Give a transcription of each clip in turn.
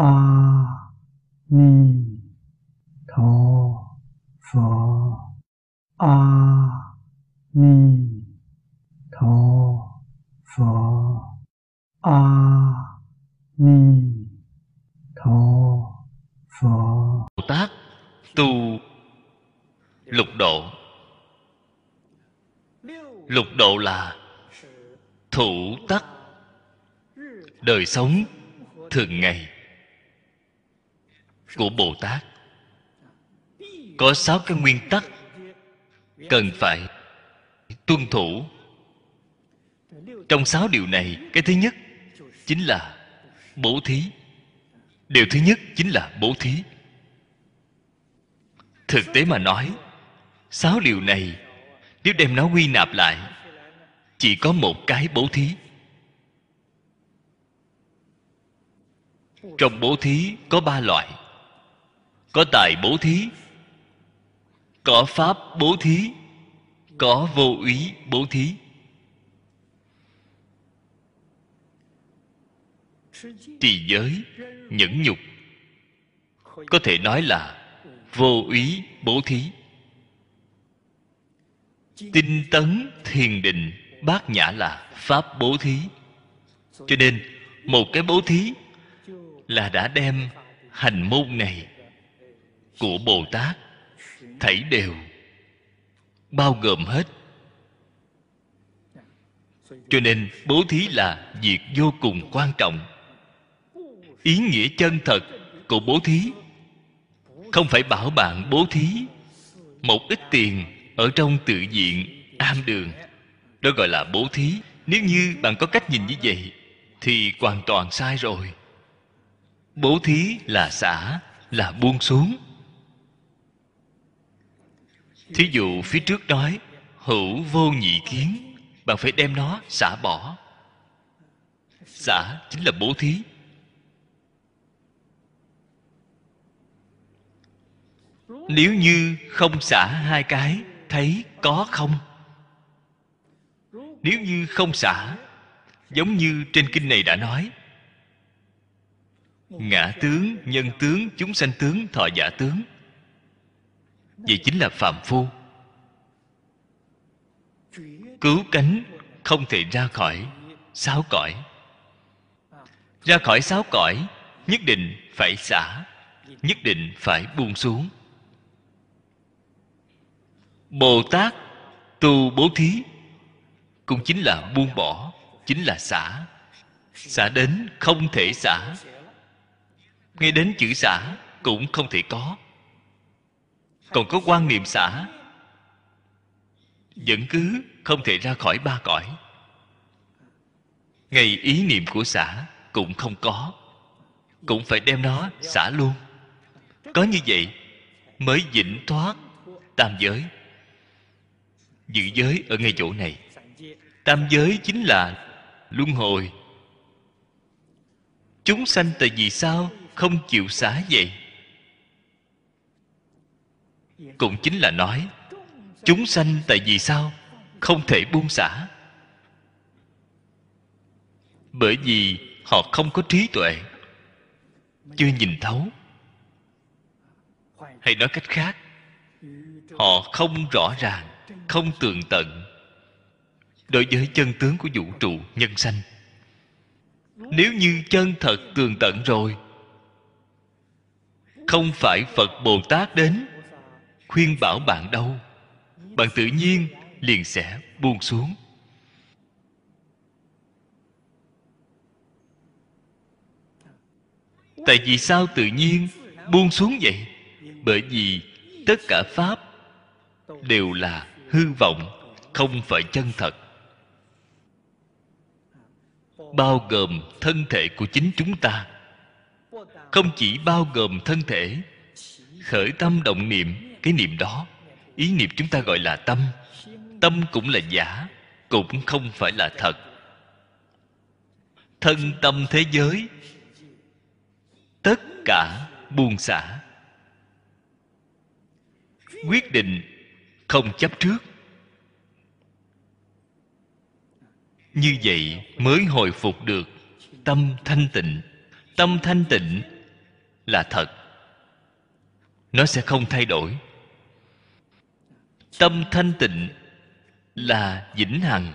a ni tho pho a ni tho pho a ni tho pho bồ tát tu lục độ. Lục độ là thủ tắc. Đời sống thường ngày của bồ tát. Có sáu cái nguyên tắc cần phải tuân thủ. Trong sáu điều này, cái thứ nhất chính là bố thí. Điều thứ nhất chính là bố thí. Thực tế mà nói, sáu điều này, nếu đem nó quy nạp lại, chỉ có một cái bố thí. Trong bố thí có ba loại có tài bố thí, có pháp bố thí, có vô úy bố thí. Trì giới, nhẫn nhục, có thể nói là vô úy bố thí. Tinh tấn thiền định, bát nhã là pháp bố thí. Cho nên, một cái bố thí là đã đem hành môn này của bồ tát thảy đều, bao gồm hết. Cho nên bố thí là việc vô cùng quan trọng. Ý nghĩa chân thật của bố thí, không phải bảo bạn bố thí một ít tiền ở trong tự viện am đường. Đó gọi là bố thí. Nếu như bạn có cách nhìn như vậy, thì hoàn toàn sai rồi. Bố thí là xả, là buông xuống thí dụ phía trước nói, hữu vô nhị kiến, bạn phải đem nó xả bỏ. Xả chính là bố thí. Nếu như không xả hai cái, thấy có không? Nếu như không xả, giống như trên kinh này đã nói, ngã tướng, nhân tướng, chúng sanh tướng, thọ giả tướng vậy chính là phạm phu. Cứu cánh không thể ra khỏi sáu cõi. Ra khỏi sáu cõi, nhất định phải xả, nhất định phải buông xuống. Bồ tát tu bố thí cũng chính là buông bỏ, chính là xả. Xả đến không thể xả. Nghe đến chữ xả cũng không thể có còn có quan niệm xả. Vẫn cứ không thể ra khỏi ba cõi. Ngay ý niệm của xả cũng không có. Cũng phải đem nó xả luôn. Có như vậy mới vĩnh thoát tam giới. Dự giới ở ngay chỗ này. Tam giới chính là luân hồi. Chúng sanh tại vì sao không chịu xả vậy? Cũng chính là nói, chúng sanh tại vì sao không thể buông xả? Bởi vì họ không có trí tuệ, chưa nhìn thấu. Hay nói cách khác, họ không rõ ràng, không tường tận đối với chân tướng của vũ trụ nhân sanh. Nếu như chân thật tường tận rồi, không phải phật bồ tát đến khuyên bảo bạn đâu bạn tự nhiên liền sẽ buông xuống. Tại vì sao tự nhiên buông xuống vậy? Bởi vì tất cả pháp đều là hư vọng, không phải chân thật. Bao gồm thân thể của chính chúng ta. Không chỉ bao gồm thân thể, khởi tâm động niệm cái niệm đó. Ý niệm chúng ta gọi là tâm. Tâm cũng là giả, cũng không phải là thật. Thân tâm thế giới, tất cả buông xả. Quyết định không chấp trước. Như vậy mới hồi phục được tâm thanh tịnh. Tâm thanh tịnh là thật. Nó sẽ không thay đổi tâm thanh tịnh là vĩnh hằng.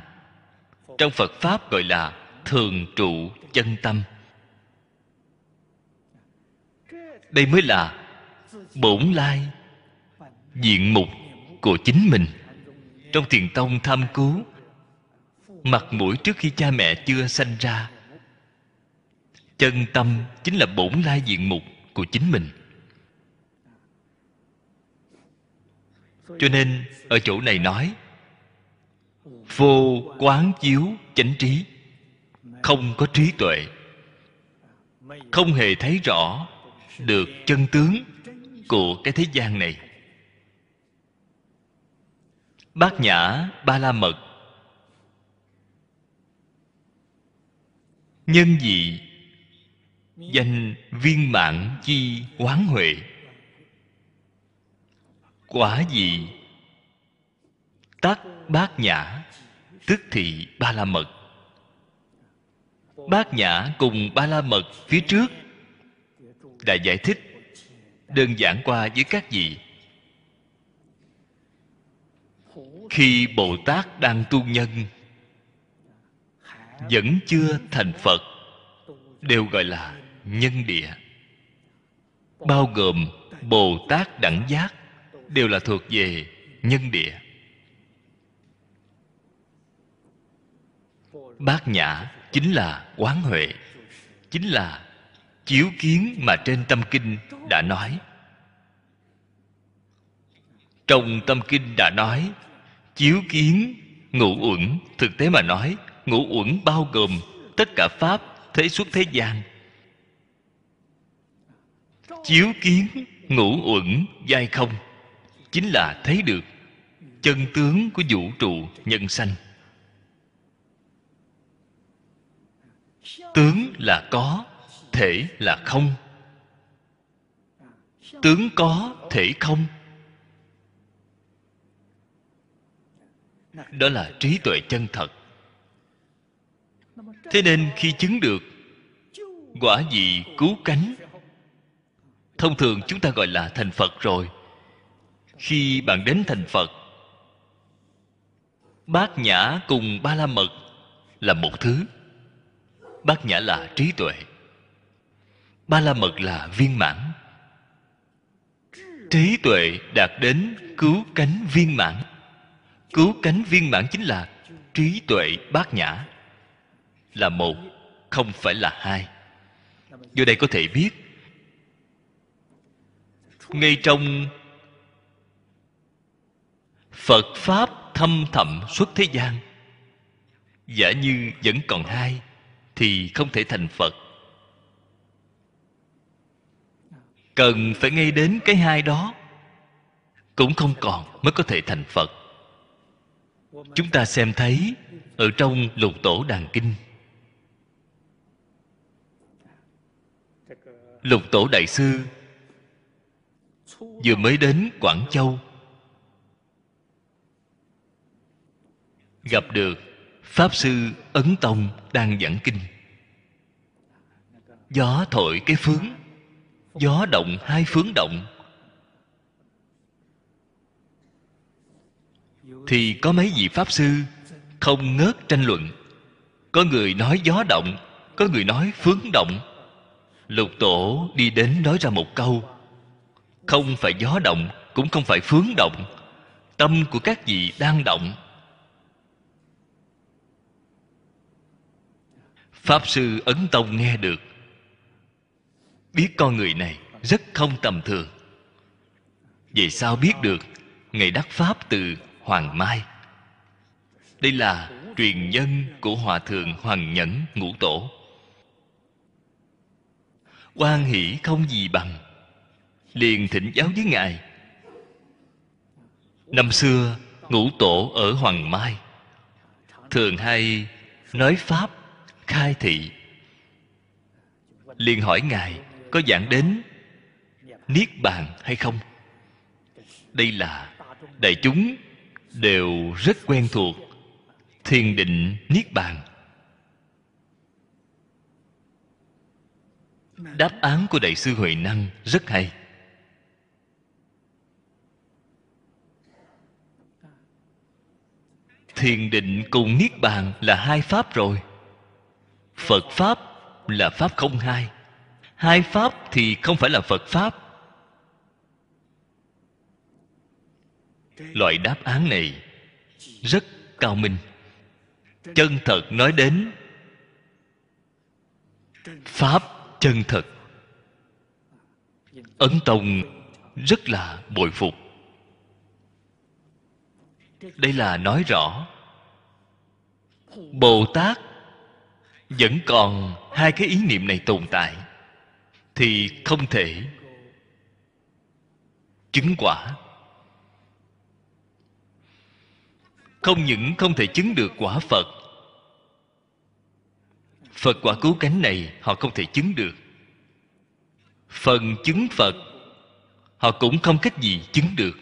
Trong phật pháp gọi là thường trụ chân tâm. Đây mới là bổn lai diện mục của chính mình. Trong thiền tông tham cứu, mặt mũi trước khi cha mẹ chưa sanh ra, chân tâm chính là bổn lai diện mục của chính mình. Cho nên, ở chỗ này nói, vô quán chiếu chánh trí, không có trí tuệ, không hề thấy rõ được chân tướng của cái thế gian này. Bát nhã ba la mật, nhân dị danh viên mạng chi quán huệ? Quả gì? Tắc bát nhã tức thị ba la mật. Bát nhã cùng ba la mật phía trước. Đã giải thích đơn giản qua với các vị. Khi bồ tát đang tu nhân, vẫn chưa thành phật, đều gọi là nhân địa. Bao gồm bồ tát đẳng giác đều là thuộc về nhân địa. Bát nhã chính là quán huệ, chính là chiếu kiến mà trên tâm kinh đã nói. Trong tâm kinh đã nói, chiếu kiến, ngũ uẩn, thực tế mà nói, ngũ uẩn bao gồm tất cả pháp thế xuất thế gian. Chiếu kiến, ngũ uẩn, giai không chính là thấy được chân tướng của vũ trụ nhân sanh. Tướng là có, thể là không. Tướng có, thể không. Đó là trí tuệ chân thật. Thế nên khi chứng được quả vị cứu cánh, thông thường chúng ta gọi là thành phật rồi khi bạn đến thành phật, bát nhã cùng ba la mật là một thứ. Bát nhã là trí tuệ, ba la mật là viên mãn. Trí tuệ đạt đến cứu cánh viên mãn. Cứu cánh viên mãn chính là trí tuệ bát nhã, là một, không phải là hai. Do đây có thể biết, ngay trong phật pháp thâm thẳm xuất thế gian. Giả như vẫn còn hai, thì không thể thành phật. Cần phải ngay đến cái hai đó, cũng không còn mới có thể thành phật. Chúng ta xem thấy ở trong lục tổ đàn kinh. Lục tổ đại sư vừa mới đến quảng châu. Gặp được pháp sư ấn tông đang giảng kinh. Gió thổi cái phướng, gió động hai phướng động. Thì có mấy vị pháp sư không ngớt tranh luận. Có người nói gió động, có người nói phướng động. Lục tổ đi đến nói ra một câu. Không phải gió động, cũng không phải phướng động. Tâm của các vị đang động. Pháp sư ấn tông nghe được. Biết con người này rất không tầm thường. Về sao biết được ngày đắc pháp từ hoàng mai. Đây là truyền nhân của hòa thượng hoàng nhẫn ngũ tổ. Quan hỷ không gì bằng. Liền thỉnh giáo với ngài. Năm xưa, ngũ tổ ở hoàng mai, thường hay nói pháp khai thị. Liền hỏi ngài, có giảng đến niết bàn hay không? Đây là đại chúng đều rất quen thuộc thiền định niết bàn. Đáp án của đại sư huệ năng rất hay. Thiền định cùng niết bàn là hai pháp rồi phật pháp là pháp không hai. Hai pháp thì không phải là phật pháp. Loại đáp án này rất cao minh. Chân thật nói đến pháp chân thật. Ấn tông rất là bội phục. Đây là nói rõ bồ tát vẫn còn hai cái ý niệm này tồn tại, thì không thể chứng quả. Không những không thể chứng được quả phật phật quả cứu cánh này họ không thể chứng được. Phần chứng phật, họ cũng không cách gì chứng được.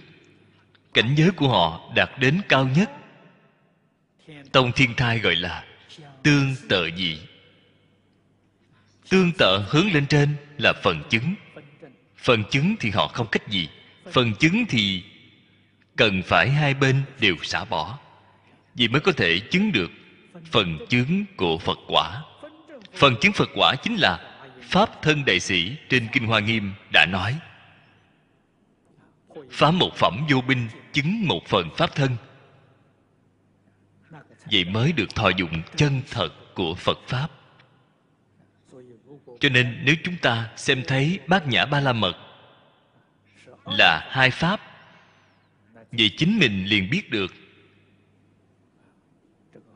Cảnh giới của họ đạt đến cao nhất. Tông thiên thai gọi là tương tự dị tương tự hướng lên trên là phần chứng. Phần chứng thì họ không cách gì. Phần chứng thì cần phải hai bên đều xả bỏ vì mới có thể chứng được phần chứng của phật quả. Phần chứng phật quả chính là pháp thân đại sĩ trên kinh hoa nghiêm đã nói. Phá một phẩm vô binh chứng một phần pháp thân vậy mới được thọ dụng chân thật của phật pháp. Cho nên nếu chúng ta xem thấy bát nhã ba la mật là hai pháp, vậy chính mình liền biết được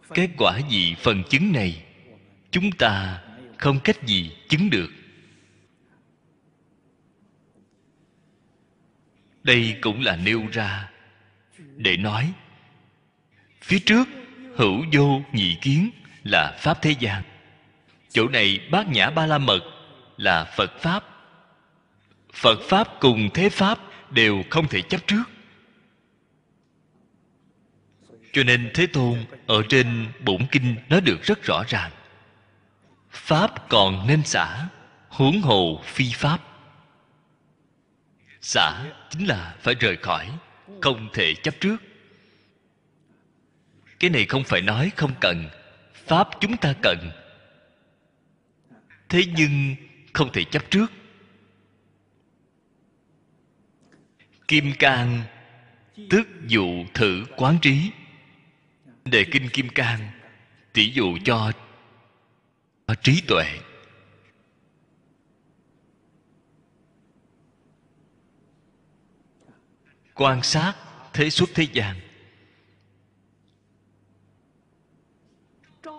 cái quả gì phần chứng này chúng ta không cách gì chứng được. Đây cũng là nêu ra để nói, phía trước hữu vô nhị kiến là pháp thế gian. Chỗ này bát nhã ba la mật là phật pháp. Phật pháp cùng thế pháp đều không thể chấp trước. Cho nên thế tôn ở trên bổn kinh nói được rất rõ ràng. Pháp còn nên xả, huống hồ phi pháp. Xả chính là phải rời khỏi, không thể chấp trước cái này không phải nói không cần. Pháp chúng ta cần. Thế nhưng không thể chấp trước. Kim cang tức dụ thử quán trí. Đề kinh kim cang tỷ dụ cho trí tuệ. Quan sát thế xuất thế gian.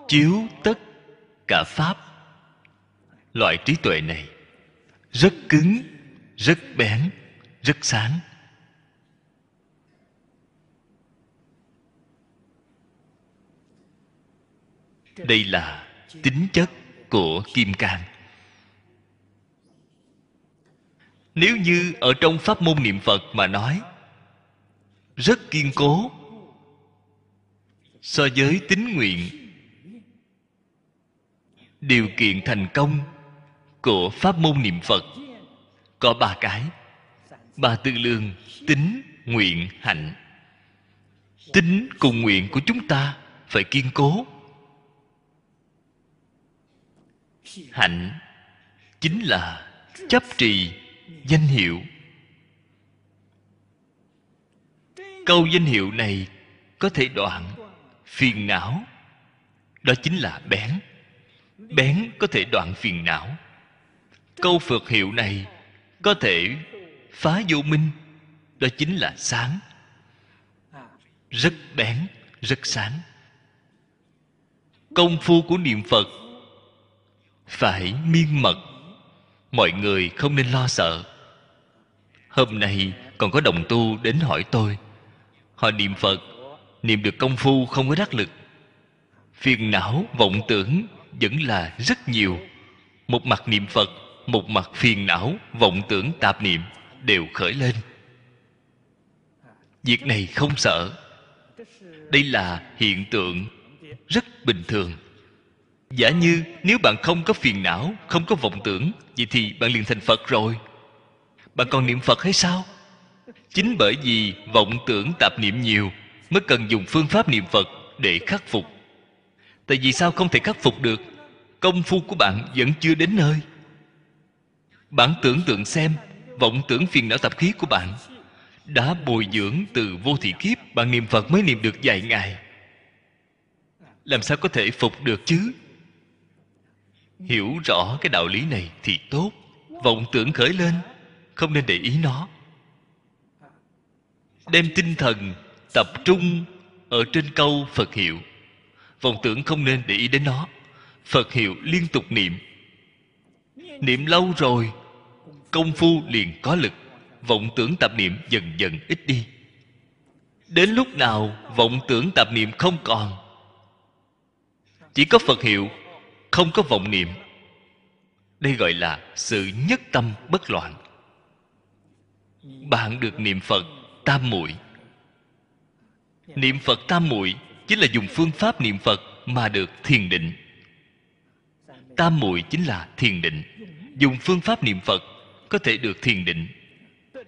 Chiếu tất cả pháp. Loại trí tuệ này rất cứng, rất bén, rất sáng. Đây là tính chất của kim cang. Nếu như ở trong pháp môn niệm phật mà nói, rất kiên cố, so với tính nguyện điều kiện thành công của pháp môn niệm phật có ba cái. Ba tư lương, tính, nguyện, hạnh. Tính cùng nguyện của chúng ta phải kiên cố. Hạnh chính là chấp trì danh hiệu. Câu danh hiệu này có thể đoạn phiền não, đó chính là bén bén có thể đoạn phiền não. Câu phật hiệu này có thể phá vô minh. Đó chính là sáng. Rất bén, rất sáng. Công phu của niệm phật phải miên mật. Mọi người không nên lo sợ. Hôm nay còn có đồng tu đến hỏi tôi. Họ niệm phật, niệm được công phu không có đắc lực. Phiền não vọng tưởng vẫn là rất nhiều. Một mặt niệm phật, một mặt phiền não, vọng tưởng, tạp niệm đều khởi lên. Việc này không sợ. Đây là hiện tượng rất bình thường. Giả như nếu bạn không có phiền não, không có vọng tưởng, vậy thì bạn liền thành phật rồi. Bạn còn niệm phật hay sao? Chính bởi vì vọng tưởng, tạp niệm nhiều, mới cần dùng phương pháp niệm phật để khắc phục tại vì sao không thể khắc phục được? Công phu của bạn vẫn chưa đến nơi. Bạn tưởng tượng xem, vọng tưởng phiền não tập khí của bạn. Đã bồi dưỡng từ vô thị kiếp, bạn niệm phật mới niệm được vài ngày. Làm sao có thể phục được chứ? Hiểu rõ cái đạo lý này thì tốt. Vọng tưởng khởi lên, không nên để ý nó. Đem tinh thần tập trung ở trên câu phật hiệu vọng tưởng không nên để ý đến nó. Phật hiệu liên tục niệm. Niệm lâu rồi, công phu liền có lực. Vọng tưởng tạp niệm dần dần ít đi. Đến lúc nào vọng tưởng tạp niệm không còn? Chỉ có phật hiệu, không có vọng niệm. Đây gọi là sự nhất tâm bất loạn. Bạn được niệm phật tam muội. Niệm phật tam muội chính là dùng phương pháp niệm phật mà được thiền định. Tam muội chính là thiền định. Dùng phương pháp niệm phật có thể được thiền định.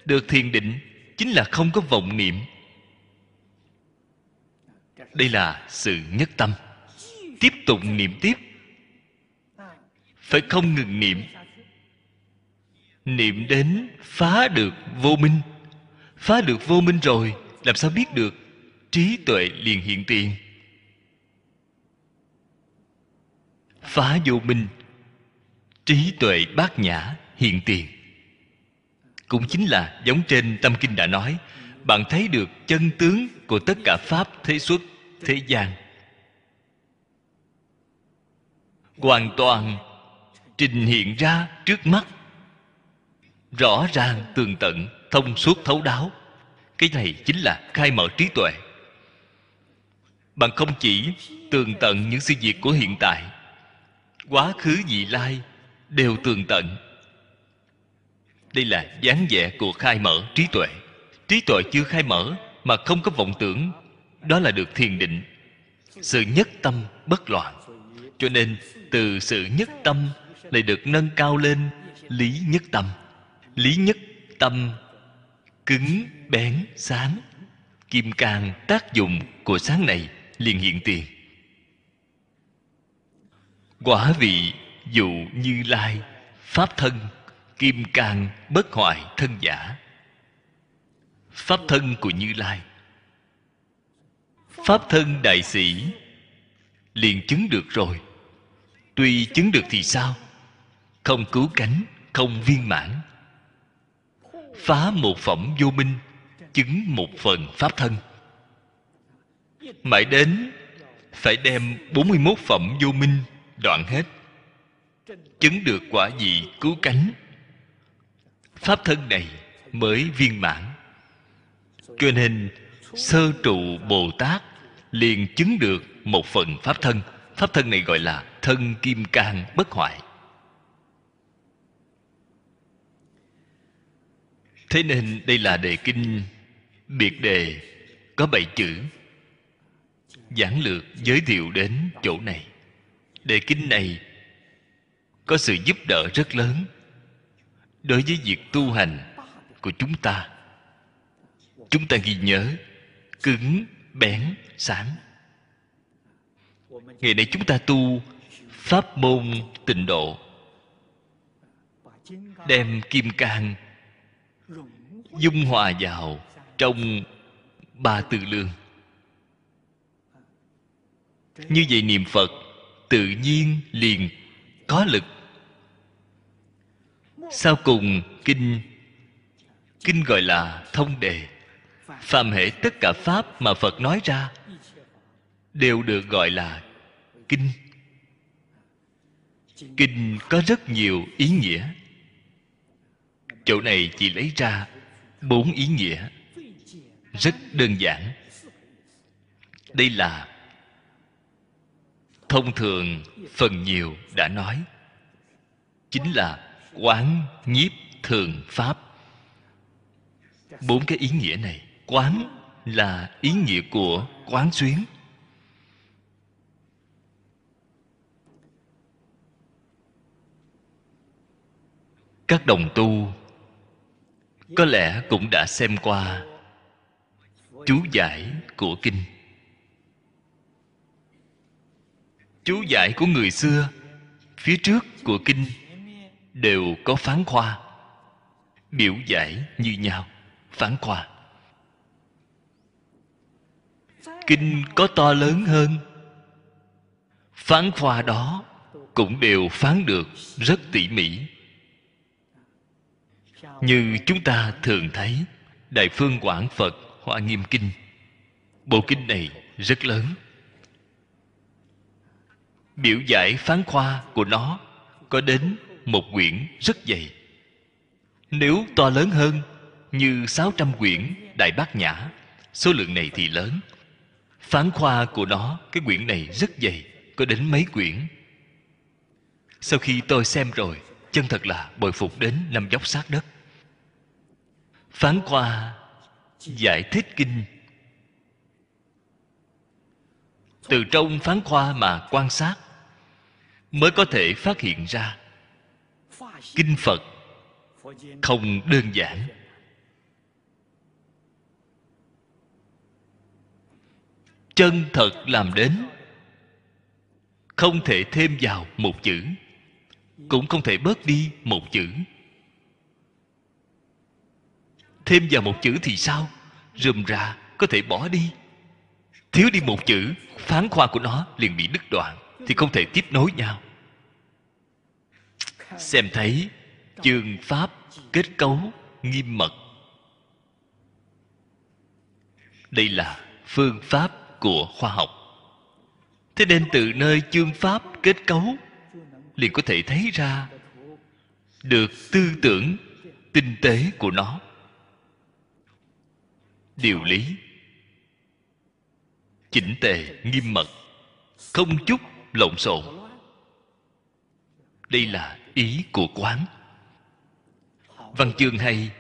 Được thiền định chính là không có vọng niệm. Đây là sự nhất tâm. Tiếp tục niệm tiếp. Phải không ngừng niệm. Niệm đến phá được vô minh. Phá được vô minh rồi, làm sao biết được? Trí tuệ liền hiện tiền. Phá vô minh, trí tuệ bát nhã hiện tiền. Cũng chính là giống trên tâm kinh đã nói, bạn thấy được chân tướng của tất cả pháp, thế xuất, thế gian. Hoàn toàn trình hiện ra trước mắt, rõ ràng tường tận, thông suốt thấu đáo. Cái này chính là khai mở trí tuệ bạn không chỉ tường tận những sự việc của hiện tại, quá khứ, vị lai đều tường tận. Đây là dáng vẻ của khai mở trí tuệ. Trí tuệ chưa khai mở mà không có vọng tưởng, đó là được thiền định. Sự nhất tâm bất loạn. Cho nên từ sự nhất tâm lại được nâng cao lên lý nhất tâm. Lý nhất tâm cứng, bén, sáng, kim cang tác dụng của sáng này liền hiện tiền. Quả vị dụ như lai, pháp thân, kim cang, bất hoại, thân giả. Pháp thân của như lai. Pháp thân đại sĩ, liền chứng được rồi. Tuy chứng được thì sao? Không cứu cánh, không viên mãn. Phá một phẩm vô minh, chứng một phần pháp thân mãi đến phải đem 41 phẩm vô minh đoạn hết, chứng được quả vị cứu cánh. Pháp thân này mới viên mãn, cho nên sơ trụ bồ tát liền chứng được một phần pháp thân. Pháp thân này gọi là thân kim cang bất hoại. Thế nên đây là đề kinh biệt đề, có bảy chữ giảng lược, giới thiệu đến chỗ này. Đề kinh này có sự giúp đỡ rất lớn đối với việc tu hành của chúng ta. Chúng ta ghi nhớ, cứng, bén, sáng. Ngày nay chúng ta tu pháp môn tịnh độ, đem kim cang, dung hòa vào trong ba tư lương như vậy niệm phật, tự nhiên liền có lực. Sau cùng kinh kinh gọi là thông đề. Phàm hệ tất cả pháp mà phật nói ra đều được gọi là kinh. Kinh có rất nhiều ý nghĩa. Chỗ này chỉ lấy ra bốn ý nghĩa rất đơn giản. Đây là thông thường phần nhiều đã nói. Chính là quán nhiếp thường pháp. Bốn cái ý nghĩa này, quán là ý nghĩa của quán xuyến. Các đồng tu có lẽ cũng đã xem qua chú giải của kinh. Chú giải của người xưa, phía trước của kinh đều có phán khoa. Biểu giải như nhau, phán khoa. Kinh có to lớn hơn. Phán khoa đó cũng đều phán được rất tỉ mỉ. Như chúng ta thường thấy, đại phương quảng phật hoa nghiêm kinh. Bộ kinh này rất lớn biểu giải phán khoa của nó có đến một quyển rất dày. Nếu to lớn hơn như 600 quyển Đại Bát Nhã, Số lượng này thì lớn. Phán khoa của nó, Cái quyển này rất dày, Có đến mấy quyển. Sau khi tôi xem rồi, Chân thật là bồi phục đến năm dốc sát đất. Phán khoa Giải thích kinh. Từ trong phán khoa mà quan sát Mới có thể phát hiện ra. Kinh Phật Không đơn giản. Chân thật làm đến, không thể thêm vào một chữ, cũng không thể bớt đi một chữ. Thêm vào một chữ thì sao? Rườm rà, có thể bỏ đi. Thiếu đi một chữ, phán khoa của nó liền bị đứt đoạn thì không thể tiếp nối nhau. Xem thấy, chương pháp kết cấu nghiêm mật. Đây là phương pháp của khoa học. Thế nên từ nơi chương pháp kết cấu, liền có thể thấy ra được tư tưởng, tinh tế của nó. Điều lý chỉnh tề nghiêm mật, không chút lộn xộn. Đây là ý của quán. Văn chương hay,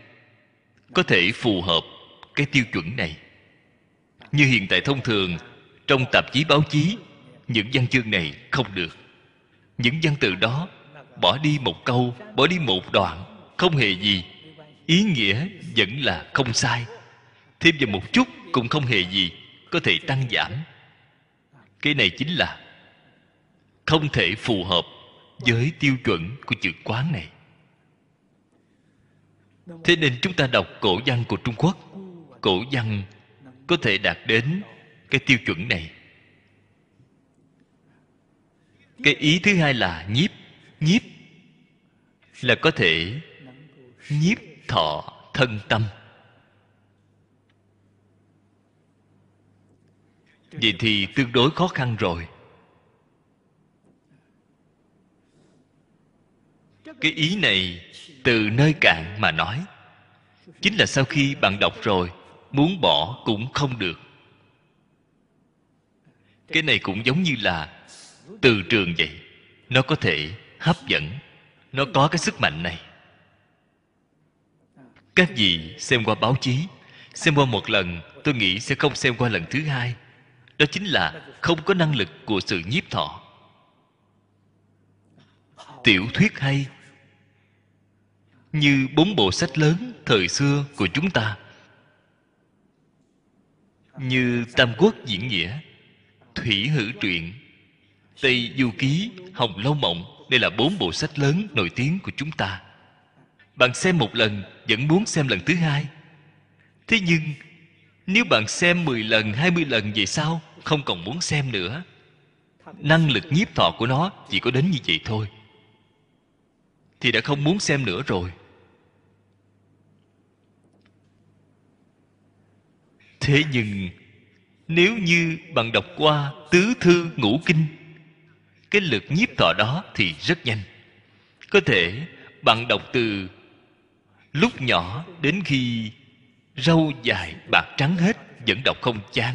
có thể phù hợp cái tiêu chuẩn này. Như hiện tại thông thường, trong tạp chí báo chí, những văn chương này không được. Những văn từ đó, bỏ đi một câu, bỏ đi một đoạn, không hề gì. Ý nghĩa vẫn là không sai. Thêm vào một chút cũng không hề gì có thể tăng giảm. Cái này chính là không thể phù hợp với tiêu chuẩn của chữ quán này. Thế nên chúng ta đọc cổ văn của trung quốc. Cổ văn có thể đạt đến cái tiêu chuẩn này. Cái ý thứ hai là nhiếp. Nhiếp là có thể nhiếp thọ thân tâm. Vậy thì tương đối khó khăn rồi. Cái ý này từ nơi cạn mà nói. Chính là sau khi bạn đọc rồi, muốn bỏ cũng không được. Cái này cũng giống như là từ trường vậy. Nó có thể hấp dẫn. Nó có cái sức mạnh này. Các vị xem qua báo chí. Xem qua một lần, tôi nghĩ sẽ không xem qua lần thứ hai. Đó chính là không có năng lực của sự nhiếp thọ. Tiểu thuyết hay như bốn bộ sách lớn thời xưa của chúng ta. Như tam quốc diễn nghĩa thủy hữu truyện tây du ký hồng lâu mộng đây là bốn bộ sách lớn nổi tiếng của chúng ta. Bạn xem một lần vẫn muốn xem lần thứ hai. Thế nhưng nếu bạn xem 10 lần, 20 lần về sau Không còn muốn xem nữa Năng lực nhiếp thọ của nó chỉ có đến như vậy thôi. Thì đã không muốn xem nữa rồi. Thế nhưng, nếu như bạn đọc qua tứ thư ngũ kinh, cái lực nhiếp thọ đó thì rất nhanh. Có thể bạn đọc từ lúc nhỏ đến khi râu dài bạc trắng hết vẫn đọc không chán.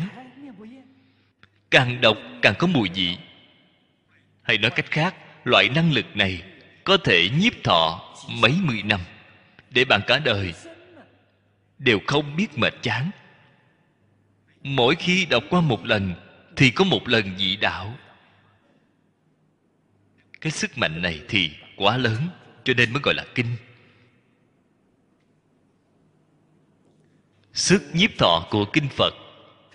Càng đọc càng có mùi vị. Hay nói cách khác, loại năng lực này có thể nhiếp thọ mấy mươi năm để bạn cả đời đều không biết mệt chán mỗi khi đọc qua một lần, thì có một lần dị đạo. Cái sức mạnh này thì quá lớn, cho nên mới gọi là kinh. Sức nhiếp thọ của kinh phật,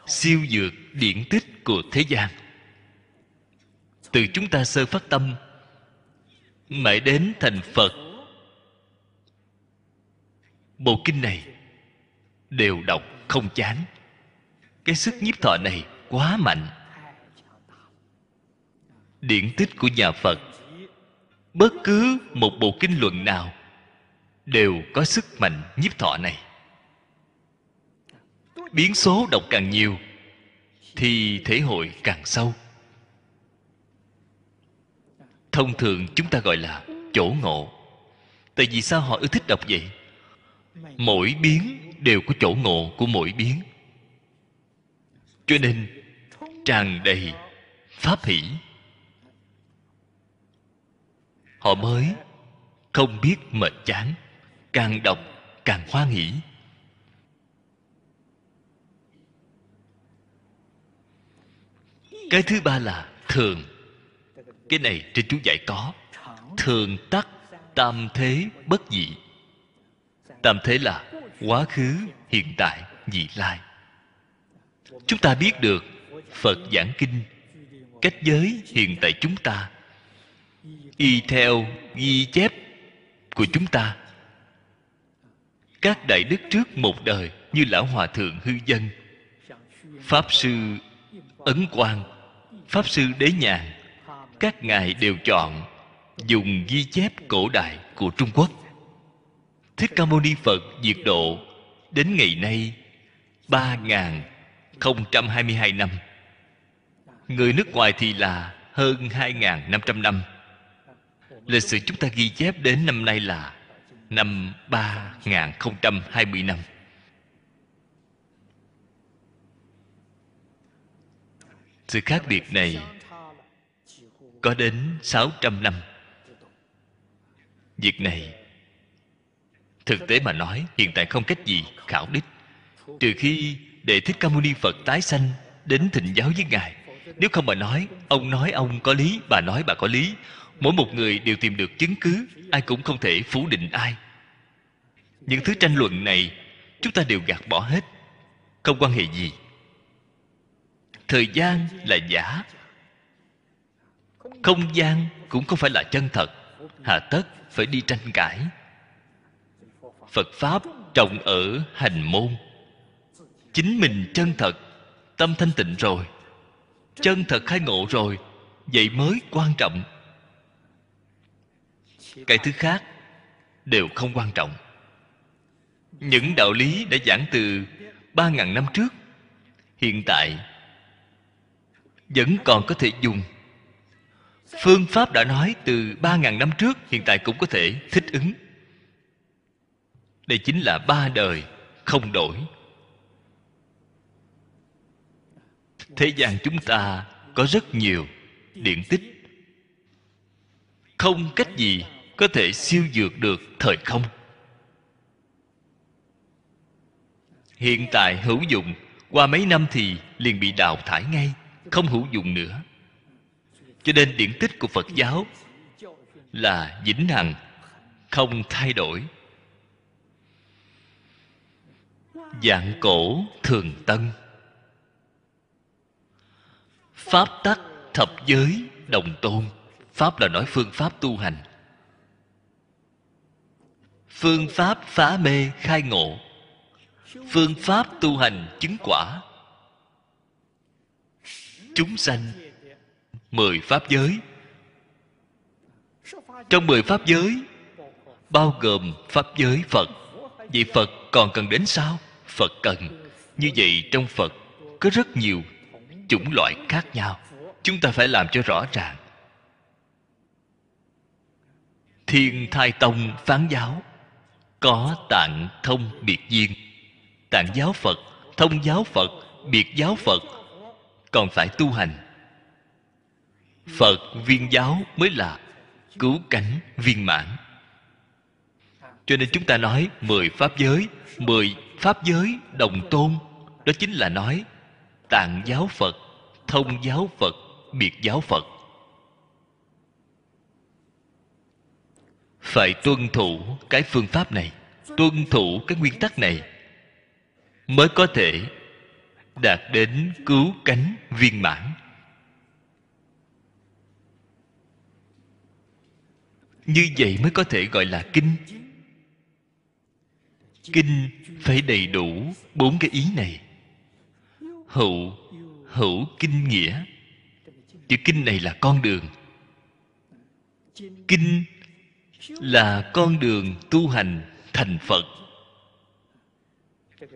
siêu dược điển tích của thế gian. Từ chúng ta sơ phát tâm, mãi đến thành phật, bộ kinh này đều đọc không chán cái sức nhiếp thọ này quá mạnh. Điển tích của nhà phật, bất cứ một bộ kinh luận nào đều có sức mạnh nhiếp thọ này. Biến số đọc càng nhiều, thì thể hội càng sâu. Thông thường chúng ta gọi là chỗ ngộ, tại vì sao họ ưa thích đọc vậy? Mỗi biến đều có chỗ ngộ của mỗi biến cho nên, tràn đầy pháp hỷ. Họ mới không biết mệt chán, càng đọc càng hoan hỷ. Cái thứ ba là thường. Cái này trên chú giải có. Thường tắc tam thế bất dị. Tam thế là quá khứ, hiện tại, vị lai chúng ta biết được phật giảng kinh cách giới hiện tại chúng ta. Y theo ghi chép của chúng ta. Các đại đức trước một đời như lão hòa thượng hư dân, pháp sư ấn quang, pháp sư đế nhàn, các ngài đều chọn dùng ghi chép cổ đại của trung quốc. Thích ca mâu ni phật diệt độ đến ngày nay ba ngàn 022 năm. Người nước ngoài thì là hơn 2.500 năm Lịch sử chúng ta ghi chép đến năm nay là Năm 3020 năm. Sự khác biệt này có đến 600 năm. Việc này, Thực tế mà nói, Hiện tại không cách gì khảo đích. Trừ khi Đệ Thích Ca Mâu Ni Phật tái sanh, Đến thịnh giáo với Ngài. Nếu không mà nói, Ông nói ông có lý, Bà nói bà có lý. Mỗi một người đều tìm được chứng cứ, Ai cũng không thể phủ định ai. Những thứ tranh luận này, Chúng ta đều gạt bỏ hết, Không quan hệ gì. Thời gian là giả. Không gian cũng không phải là chân thật. Hà tất phải đi tranh cãi. Phật Pháp trọng ở hành môn. Chính mình chân thật, Tâm thanh tịnh rồi, Chân thật khai ngộ rồi, Vậy mới quan trọng. Cái thứ khác Đều không quan trọng. Những đạo lý đã giảng từ ba ngàn năm trước, Hiện tại Vẫn còn có thể dùng. Phương pháp đã nói từ ba ngàn năm trước, Hiện tại cũng có thể thích ứng. Đây chính là ba đời không đổi. Thế gian chúng ta có rất nhiều điện tích. Không cách gì có thể siêu dược được thời không. Hiện tại hữu dụng, Qua mấy năm thì liền bị đào thải ngay, Không hữu dụng nữa. Cho nên điển tích của phật giáo là vĩnh hằng, không thay đổi. Dạng cổ thường tân pháp tắc thập giới đồng tôn. Pháp là nói phương pháp tu hành. Phương pháp phá mê khai ngộ. Phương pháp tu hành chứng quả. Chúng sanh mười pháp giới. Trong mười pháp giới, bao gồm pháp giới phật. Vậy phật còn cần đến sao? Phật cần. Như vậy trong phật có rất nhiều chủng loại khác nhau. Chúng ta phải làm cho rõ ràng. Thiên thai tông phán giáo, có tạng thông biệt duyên tạng giáo phật, thông giáo phật, biệt giáo phật, còn phải tu hành. Phật viên giáo mới là cứu cánh viên mãn. Cho nên chúng ta nói mười pháp giới, mười pháp giới đồng tôn, đó chính là nói tạng giáo phật, thông giáo phật, biệt giáo phật. Phải tuân thủ cái phương pháp này, tuân thủ cái nguyên tắc này mới có thể đạt đến cứu cánh viên mãn. Như vậy mới có thể gọi là kinh. Kinh phải đầy đủ bốn cái ý này hữu hữu kinh nghĩa. Chữ kinh này là con đường. Kinh là con đường tu hành thành phật.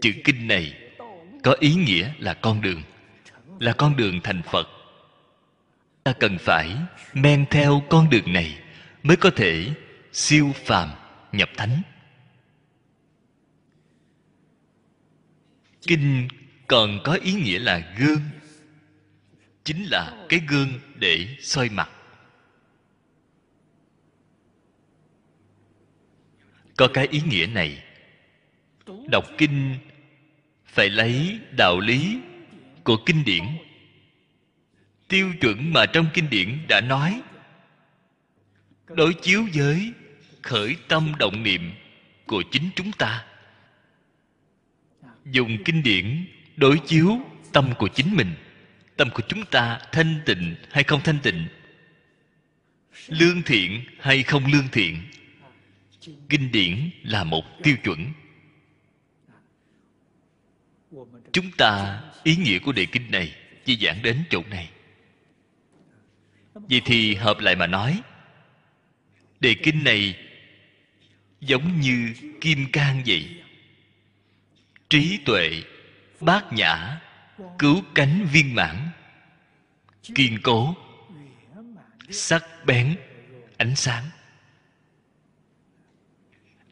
Chữ kinh này có ý nghĩa là con đường, là con đường thành phật. Ta cần phải men theo con đường này mới có thể siêu phàm nhập thánh. Kinh còn có ý nghĩa là gương. Chính là cái gương để soi mặt. Có cái ý nghĩa này, đọc kinh phải lấy đạo lý của kinh điển. Tiêu chuẩn mà trong kinh điển đã nói, đối chiếu với khởi tâm động niệm của chính chúng ta. Dùng kinh điển đối chiếu tâm của chính mình, tâm của chúng ta thanh tịnh hay không thanh tịnh? Lương thiện hay không lương thiện? Kinh điển là một tiêu chuẩn. Chúng ta, ý nghĩa của đề kinh này chỉ giảng đến chỗ này. Vậy thì hợp lại mà nói, đề kinh này giống như kim cang vậy. Trí tuệ bát nhã, cứu cánh viên mãn. Kiên cố, sắc bén, ánh sáng.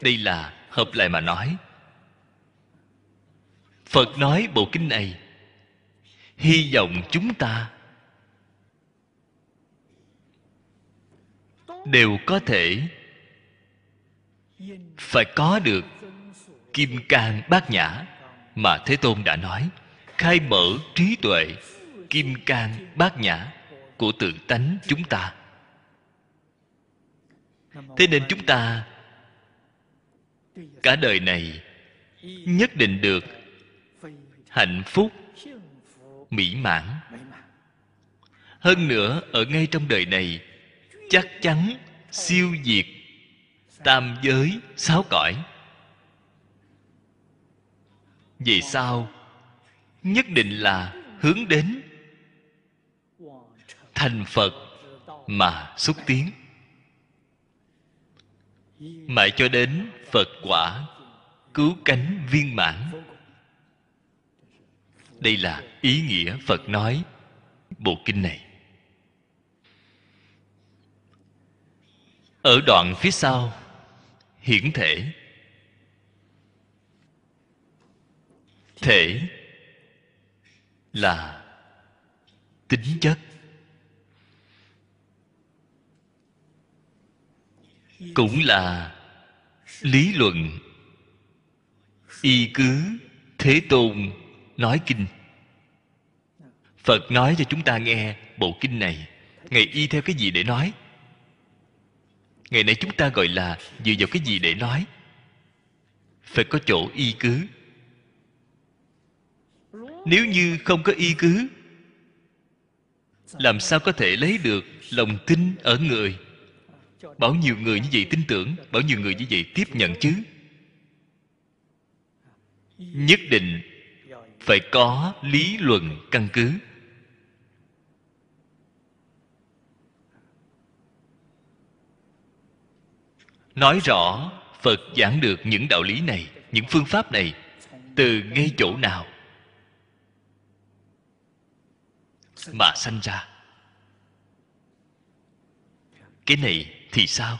Đây là hợp lại mà nói. Phật nói bộ kinh này, hy vọng chúng ta đều có thể phải có được kim cang bát nhã mà thế tôn đã nói, khai mở trí tuệ, kim cang bát nhã của tự tánh chúng ta. Thế nên chúng ta cả đời này nhất định được hạnh phúc, mỹ mãn. Hơn nữa, ở ngay trong đời này, chắc chắn siêu diệt tam giới, sáu cõi vì sao? Nhất định là hướng đến thành phật mà xúc tiến. Mãi cho đến phật quả cứu cánh viên mãn. Đây là ý nghĩa phật nói bộ kinh này. Ở đoạn phía sau, hiển thể thể là tính chất. Cũng là lý luận, y cứ thế tôn nói kinh. Phật nói cho chúng ta nghe bộ kinh này. Ngài y theo cái gì để nói? Ngày nay chúng ta gọi là dựa vào cái gì để nói? Phải có chỗ y cứ nếu như không có y cứ, làm sao có thể lấy được lòng tin ở người? Bảo nhiều người như vậy tin tưởng bảo nhiều người như vậy tiếp nhận chứ? Nhất định phải có lý luận căn cứ. Nói rõ, phật giảng được những đạo lý này, những phương pháp này, từ ngay chỗ nào? Mà sanh ra. Cái này thì sao?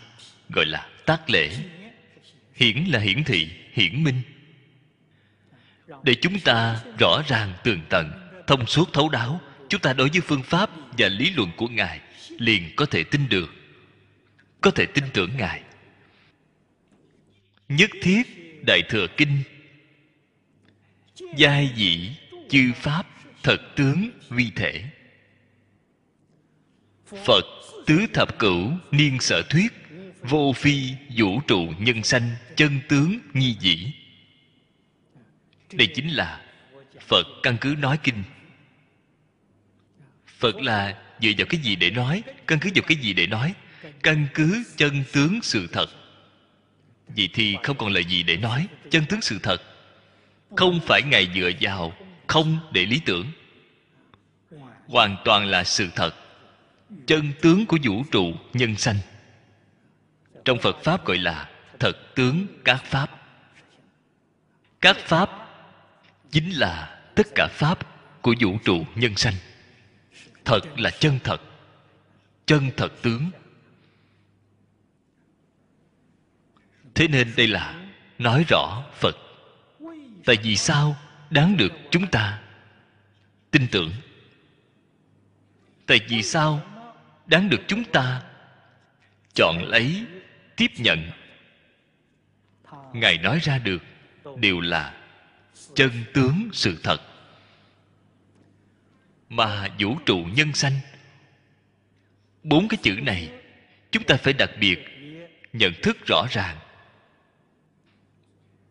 Gọi là tác lễ. Hiển là hiển thị, hiển minh. Để chúng ta rõ ràng tường tận, thông suốt thấu đáo, chúng ta đối với phương pháp và lý luận của ngài liền có thể tin được, có thể tin tưởng ngài. Nhất thiết đại thừa kinh, giai dĩ chư pháp thật tướng vi thể. Phật tứ thập cửu niên sở thuyết, vô phi vũ trụ nhân sanh chân tướng nhi dĩ. Đây chính là phật căn cứ nói kinh. Phật là dựa vào cái gì để nói? Căn cứ vào cái gì để nói? Căn cứ chân tướng sự thật. Vậy thì không còn lời gì để nói, chân tướng sự thật. Không phải ngài dựa vào không để lý tưởng. Hoàn toàn là sự thật. Chân tướng của vũ trụ nhân sanh. Trong phật pháp gọi là thật tướng các pháp. Các pháp chính là tất cả pháp của vũ trụ nhân sanh. Thật là chân thật. Chân thật tướng. Thế nên đây là nói rõ phật. Tại vì sao đáng được chúng ta tin tưởng. Tại vì sao đáng được chúng ta chọn lấy, tiếp nhận? Ngài nói ra được đều là chân tướng sự thật. Mà vũ trụ nhân sanh, bốn cái chữ này chúng ta phải đặc biệt nhận thức rõ ràng.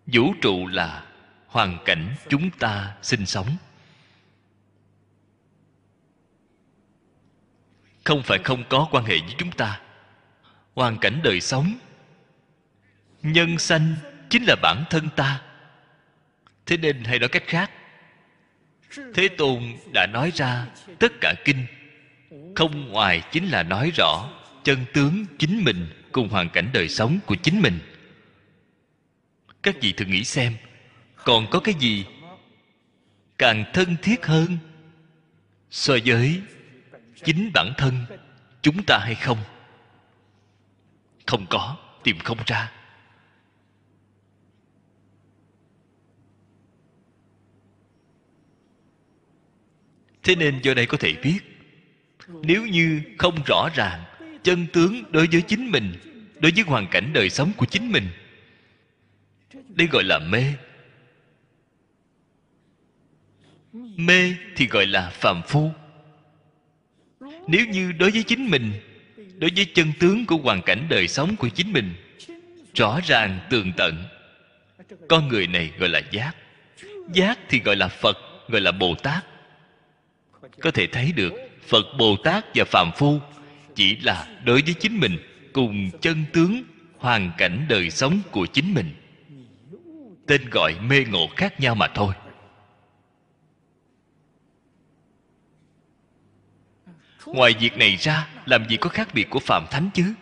Vũ trụ là hoàn cảnh chúng ta sinh sống. Không phải không có quan hệ với chúng ta. Hoàn cảnh đời sống, nhân sanh chính là bản thân ta. Thế nên hay nói cách khác, thế tôn đã nói ra tất cả kinh. Không ngoài chính là nói rõ chân tướng chính mình cùng hoàn cảnh đời sống của chính mình. Các vị thử nghĩ xem còn có cái gì càng thân thiết hơn? So với chính bản thân chúng ta hay không? Không có, tìm không ra. Thế nên do đây có thể biết, nếu như không rõ ràng chân tướng đối với chính mình, đối với hoàn cảnh đời sống của chính mình, đây gọi là mê mê thì gọi là phàm phu. Nếu như đối với chính mình, đối với chân tướng của hoàn cảnh đời sống của chính mình, rõ ràng tường tận, con người này gọi là giác. Giác thì gọi là phật, gọi là bồ tát có thể thấy được, phật bồ tát và phạm phu chỉ là đối với chính mình cùng chân tướng, hoàn cảnh đời sống của chính mình. Tên gọi mê ngộ khác nhau mà thôi. Ngoài việc này ra, làm gì có khác biệt của phạm thánh chứ?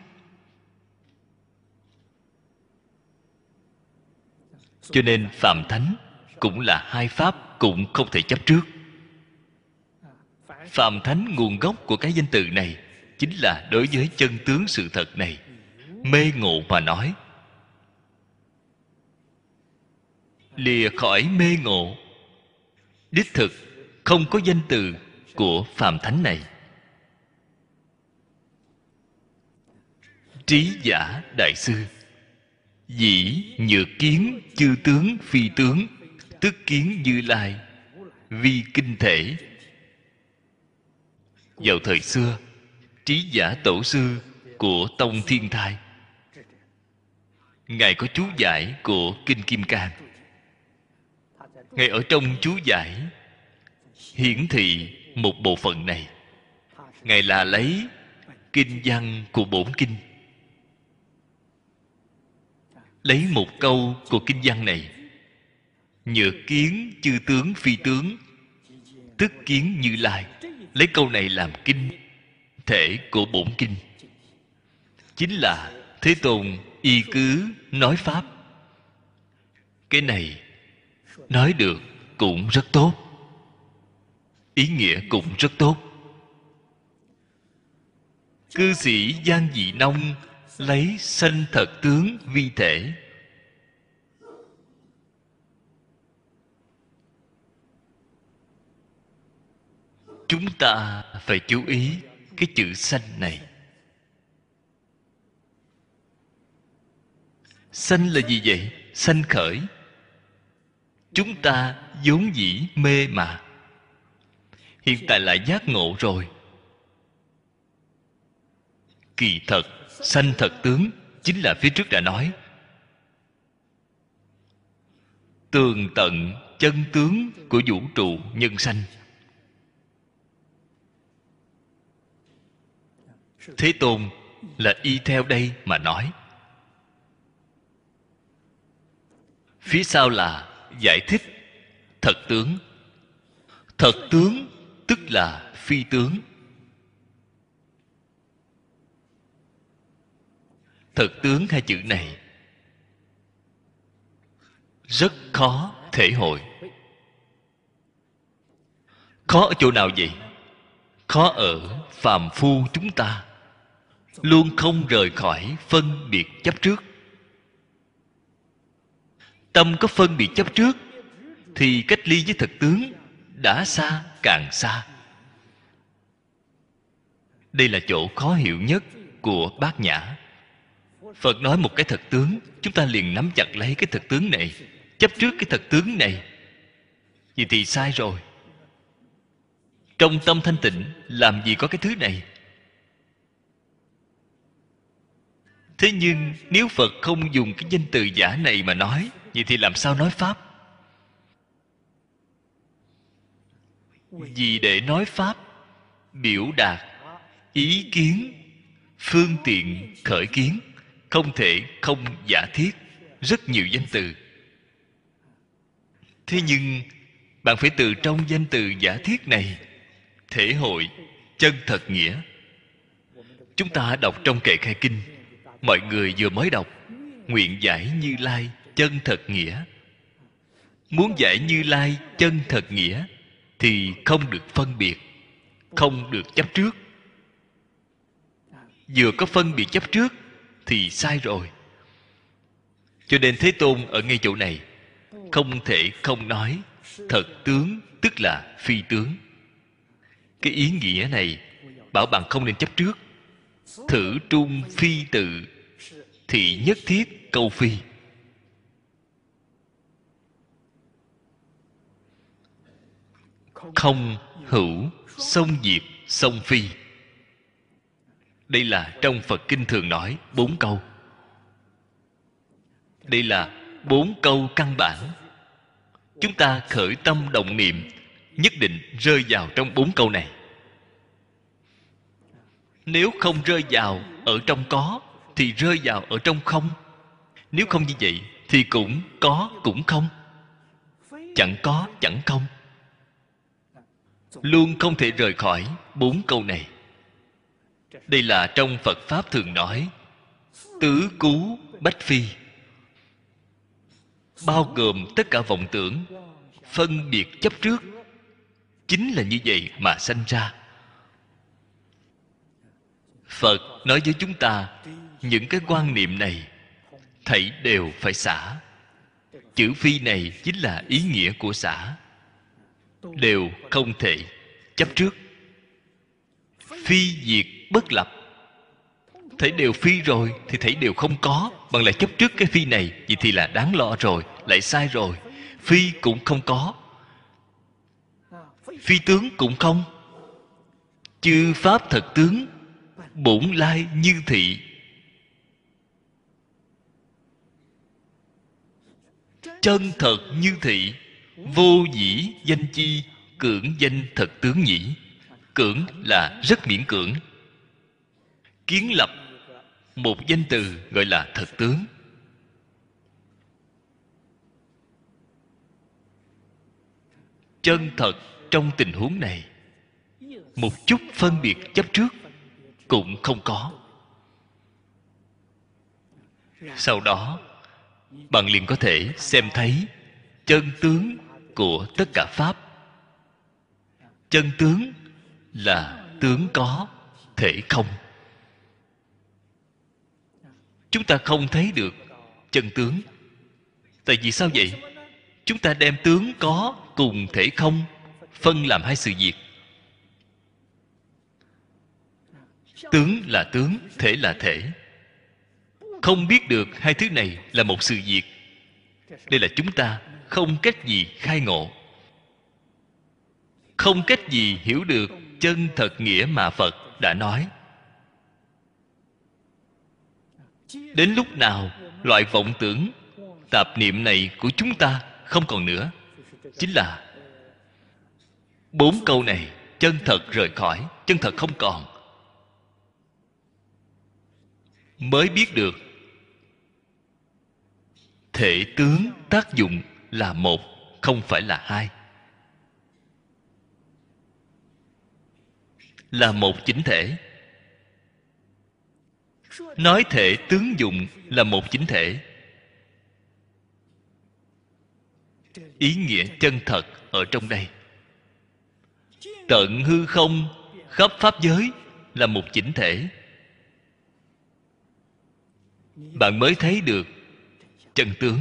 Cho nên phạm thánh cũng là hai pháp cũng không thể chấp trước. Phạm thánh nguồn gốc của cái danh từ này chính là đối với chân tướng sự thật này. Mê ngộ mà nói. Lìa khỏi mê ngộ. Đích thực không có danh từ của phạm thánh này. Trí giả đại sư. Dĩ nhược kiến chư tướng phi tướng, tức kiến như lai, vi kinh thể. Vào thời xưa, trí giả tổ sư của tông thiên thai. Ngài có chú giải của kinh kim cang. Ngài ở trong chú giải, hiển thị một bộ phận này. Ngài là lấy kinh văn của bổn kinh lấy một câu của kinh văn này. Nhược kiến chư tướng phi tướng tức kiến như lai. Lấy câu này làm kinh, thể của bổn kinh. Chính là thế tôn y cứ nói pháp. Cái này nói được cũng rất tốt. Ý nghĩa cũng rất tốt. Cư sĩ giang dị nông lấy sanh thật tướng vi thể. Chúng ta phải chú ý cái chữ sanh này. Sanh là gì vậy? Sanh khởi. Chúng ta vốn dĩ mê mà. Hiện tại lại giác ngộ rồi. Kỳ thật sanh thật tướng, chính là phía trước đã nói. Tường tận, chân tướng của vũ trụ nhân sanh. Thế tôn là y theo đây mà nói. Phía sau là giải thích thật tướng. Thật tướng tức là phi tướng. Thật tướng hai chữ này. Rất khó thể hội. Khó ở chỗ nào vậy? Khó ở phàm phu chúng ta. Luôn không rời khỏi phân biệt chấp trước. Tâm có phân biệt chấp trước, thì cách ly với thật tướng đã xa càng xa. Đây là chỗ khó hiểu nhất của bát nhã phật nói một cái thật tướng, chúng ta liền nắm chặt lấy cái thật tướng này, chấp trước cái thật tướng này. Vậy thì sai rồi. Trong tâm thanh tịnh, làm gì có cái thứ này? Thế nhưng nếu phật không dùng cái danh từ giả này mà nói, vậy thì làm sao nói pháp? Vì để nói pháp, biểu đạt ý kiến, phương tiện, khởi kiến không thể không giả thiết. Rất nhiều danh từ. Thế nhưng, bạn phải từ trong danh từ giả thiết này thể hội chân thật nghĩa. Chúng ta đọc trong kệ khai kinh. Mọi người vừa mới đọc, nguyện giải như lai chân thật nghĩa. Muốn giải như lai chân thật nghĩa thì không được phân biệt, không được chấp trước. Vừa có phân biệt chấp trước thì sai rồi. Cho nên thế tôn ở ngay chỗ này, không thể không nói, thật tướng, tức là phi tướng. Cái ý nghĩa này, bảo bạn không nên chấp trước. Thử trung phi tự, thì nhất thiết câu phi. Không hữu sông diệp sông phi đây là trong phật kinh thường nói bốn câu. Đây là bốn câu căn bản. Chúng ta khởi tâm động niệm, nhất định rơi vào trong bốn câu này. Nếu không rơi vào ở trong có, thì rơi vào ở trong không. Nếu không như vậy, thì cũng có, cũng không. Chẳng có, chẳng không. Luôn không thể rời khỏi bốn câu này đây là trong phật pháp thường nói, tứ cú bách phi. Bao gồm tất cả vọng tưởng, phân biệt chấp trước, chính là như vậy mà sanh ra. Phật nói với chúng ta, những cái quan niệm này, thảy đều phải xả. Chữ phi này chính là ý nghĩa của xả. Đều không thể chấp trước. Phi diệt bất lập. Thấy đều phi rồi thì thấy đều không có. Bằng lại chấp trước cái phi này vậy thì là đáng lo rồi, lại sai rồi. Phi cũng không có. Phi tướng cũng không. Chư pháp thật tướng, bổn lai như thị. Chân thật như thị, vô dĩ danh chi, cưỡng danh thật tướng nhỉ cưỡng là rất miễn cưỡng kiến lập một danh từ gọi là thật tướng. Chân thật trong tình huống này, một chút phân biệt chấp trước cũng không có. Sau đó, bạn liền có thể xem thấy chân tướng của tất cả pháp. Chân tướng là tướng có, thể không chúng ta không thấy được chân tướng. Tại vì sao vậy? Chúng ta đem tướng có cùng thể không phân làm hai sự việc. Tướng là tướng, thể là thể. Không biết được hai thứ này là một sự việc. Đây là chúng ta không cách gì khai ngộ. Không cách gì hiểu được chân thật nghĩa mà phật đã nói. Đến lúc nào, loại vọng tưởng, tạp niệm này của chúng ta không còn nữa. Chính là bốn câu này chân thật rời khỏi, chân thật không còn. Mới biết được, thể tướng tác dụng là một, không phải là hai. Là một chính thể nói thể tướng dụng là một chính thể. Ý nghĩa chân thật ở trong đây. Tận hư không, khắp pháp giới là một chỉnh thể. Bạn mới thấy được chân tướng.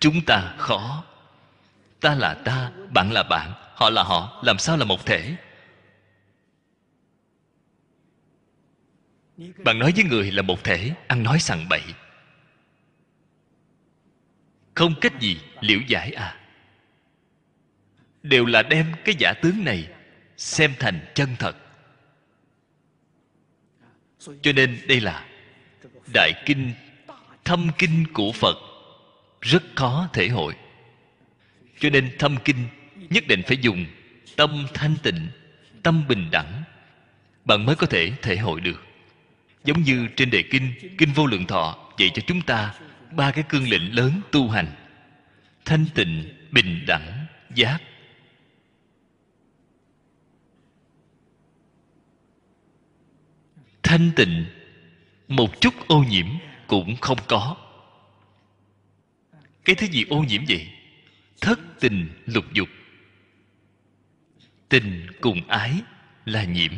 Chúng ta khó. Ta là ta, bạn là bạn, họ là họ, làm sao là một thể? Bạn nói với người là một thể, ăn nói sằng bậy. Không cách gì liễu giải à. Đều là đem cái giả tướng này xem thành chân thật. Cho nên đây là đại kinh, thâm kinh của phật. Rất khó thể hội. Cho nên thâm kinh nhất định phải dùng tâm thanh tịnh, tâm bình đẳng. Bạn mới có thể thể hội được giống như trên đề kinh kinh vô lượng thọ dạy cho chúng ta ba cái cương lĩnh lớn tu hành. Thanh tịnh, bình đẳng, giác. Thanh tịnh, một chút ô nhiễm cũng không có. Cái thứ gì ô nhiễm vậy? Thất tình lục dục. Tình cùng ái là nhiễm.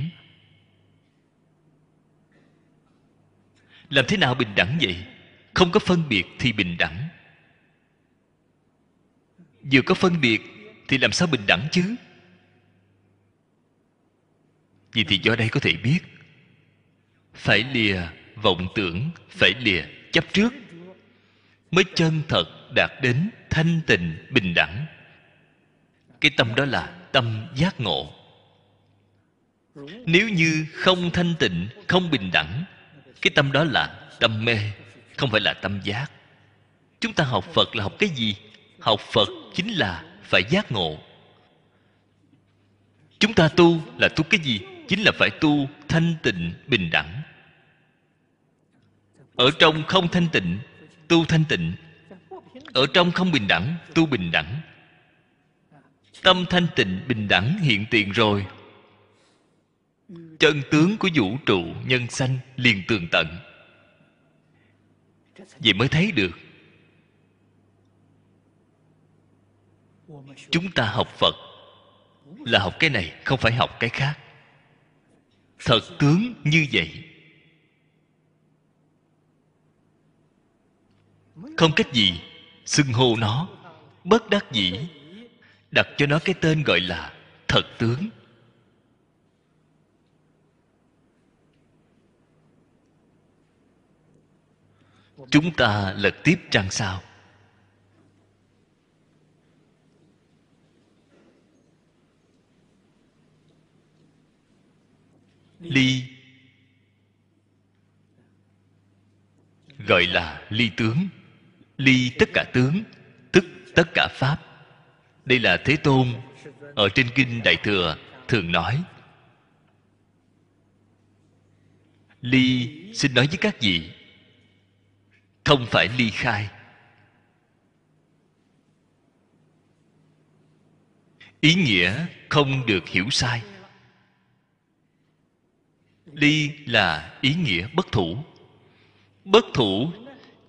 Làm thế nào bình đẳng vậy? Không có phân biệt thì bình đẳng. Vừa có phân biệt thì làm sao bình đẳng chứ? Vì thì do đây có thể biết. Phải lìa vọng tưởng, phải lìa chấp trước. Mới chân thật đạt đến thanh tịnh, bình đẳng. Cái tâm đó là tâm giác ngộ. Nếu như không thanh tịnh, không bình đẳng cái tâm đó là tâm mê, không phải là tâm giác. Chúng ta học phật là học cái gì? Học phật chính là phải giác ngộ. Chúng ta tu là tu cái gì? Chính là phải tu thanh tịnh, bình đẳng. Ở trong không thanh tịnh, tu thanh tịnh. Ở trong không bình đẳng, tu bình đẳng. Tâm thanh tịnh, bình đẳng hiện tiền rồi chân tướng của vũ trụ nhân sanh liền tường tận. Vậy mới thấy được, chúng ta học phật là học cái này, không phải học cái khác. Thật tướng như vậy, không cách gì xưng hô nó, bất đắc dĩ, đặt cho nó cái tên gọi là thật tướng. Chúng ta lật tiếp trang sau. Ly. Gọi là ly tướng. Ly tất cả tướng, tức tất cả pháp. Đây là thế tôn ở trên kinh đại thừa thường nói. Ly, xin nói với các vị không phải ly khai. Ý nghĩa không được hiểu sai. Ly là ý nghĩa bất thủ. Bất thủ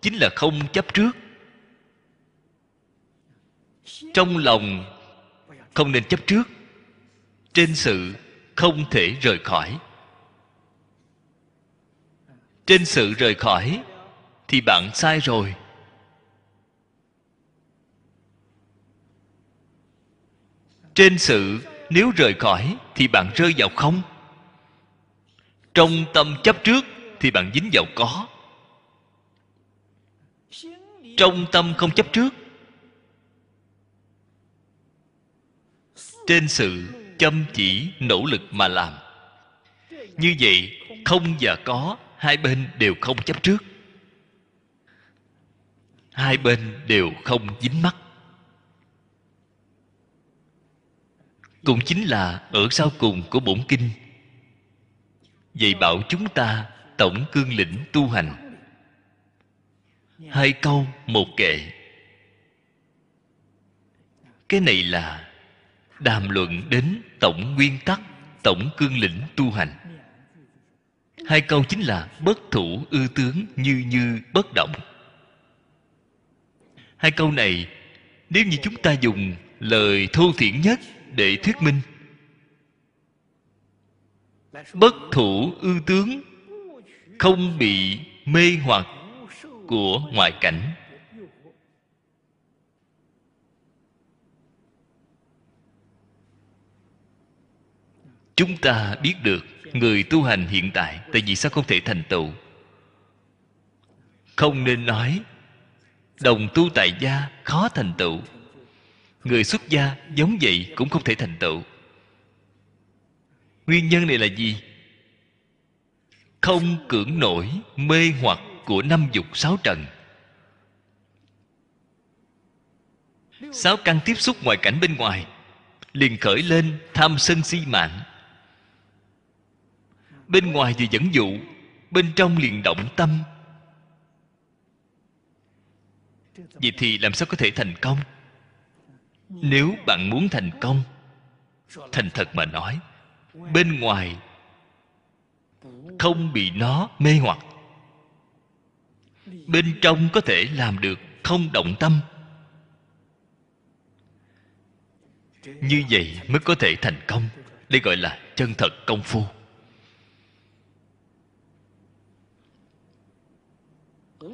chính là không chấp trước. Trong lòng không nên chấp trước. Trên sự không thể rời khỏi. Trên sự rời khỏi thì bạn sai rồi. Trên sự, nếu rời khỏi thì bạn rơi vào không. Trong tâm chấp trước thì bạn dính vào có. Trong tâm không chấp trước, trên sự chăm chỉ, nỗ lực mà làm. Như vậy, không và có hai bên đều không chấp trước hai bên đều không dính mắt. Cũng chính là ở sau cùng của bổn kinh, dạy bảo chúng ta tổng cương lĩnh tu hành. Hai câu một kệ. Cái này là đàm luận đến tổng nguyên tắc, tổng cương lĩnh tu hành. Hai câu chính là bất thủ ư tướng như như bất động hai câu này, nếu như chúng ta dùng lời thô thiển nhất để thuyết minh. Bất thủ ư tướng không bị mê hoặc của ngoại cảnh. Chúng ta biết được người tu hành hiện tại tại vì sao không thể thành tựu? Không nên nói đồng tu tại gia khó thành tựu. Người xuất gia giống vậy cũng không thể thành tựu. Nguyên nhân này là gì? Không cưỡng nổi mê hoặc của năm dục sáu trần. Sáu căn tiếp xúc ngoài cảnh bên ngoài, liền khởi lên tham sân si mạng. Bên ngoài thì dẫn dụ, bên trong liền động tâm vậy thì làm sao có thể thành công? Nếu bạn muốn thành công, thành thật mà nói, bên ngoài không bị nó mê hoặc. Bên trong có thể làm được không động tâm. Như vậy mới có thể thành công đây gọi là chân thật công phu.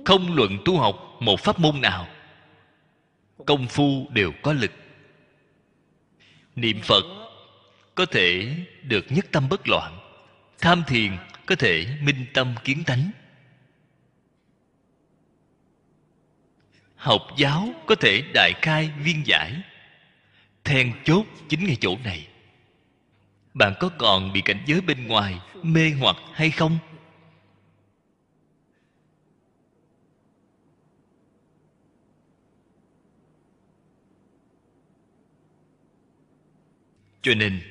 Không luận tu học một pháp môn nào, công phu đều có lực. Niệm phật có thể được nhất tâm bất loạn, tham thiền có thể minh tâm kiến tánh. Học giáo có thể đại khai viên giải, then chốt chính ngay chỗ này. Bạn có còn bị cảnh giới bên ngoài mê hoặc hay không? Cho nên,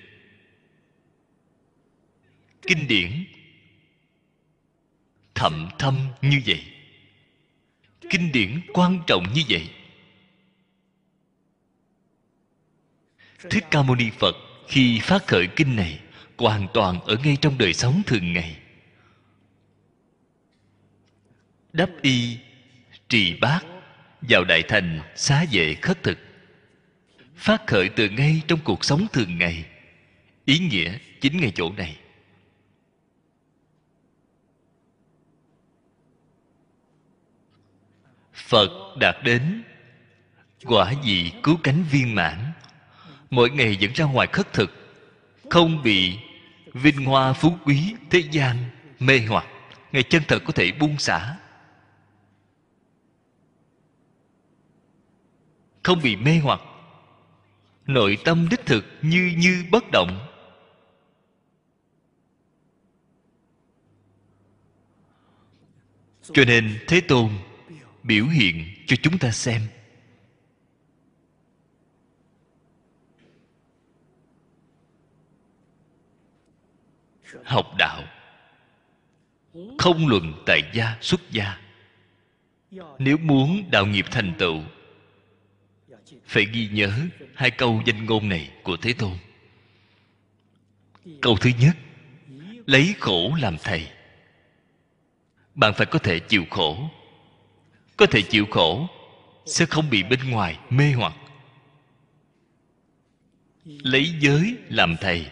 kinh điển thậm thâm như vậy. Kinh điển quan trọng như vậy. Thích ca mâu ni phật khi phát khởi kinh này hoàn toàn ở ngay trong đời sống thường ngày. Đắp y, trì bát, vào đại thành xá vệ khất thực phát khởi từ ngay trong cuộc sống thường ngày. Ý nghĩa chính ngay chỗ này. Phật đạt đến, quả vị cứu cánh viên mãn. Mỗi ngày dẫn ra ngoài khất thực, không bị vinh hoa phú quý thế gian mê hoặc. Ngày chân thật có thể buông xả. Không bị mê hoặc nội tâm đích thực như như bất động. Cho nên thế tôn biểu hiện cho chúng ta xem. Học đạo không luận tại gia xuất gia. Nếu muốn đạo nghiệp thành tựu phải ghi nhớ hai câu danh ngôn này của thế tôn. Câu thứ nhất, lấy khổ làm thầy. Bạn phải có thể chịu khổ. Có thể chịu khổ sẽ không bị bên ngoài mê hoặc. Lấy giới làm thầy.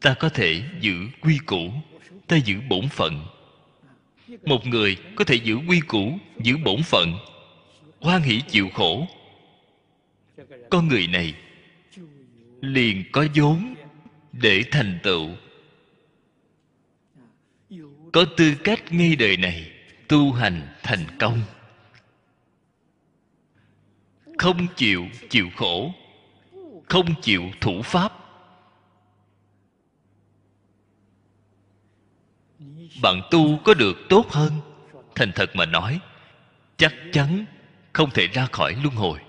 Ta có thể giữ quy củ, ta giữ bổn phận. Một người có thể giữ quy củ, giữ bổn phận hoan hỷ chịu khổ. Con người này liền có vốn để thành tựu. Có tư cách ngay đời này tu hành thành công. Không chịu chịu khổ, không chịu thủ pháp. Bạn tu có được tốt hơn? Thành thật mà nói, chắc chắn không thể ra khỏi luân hồi.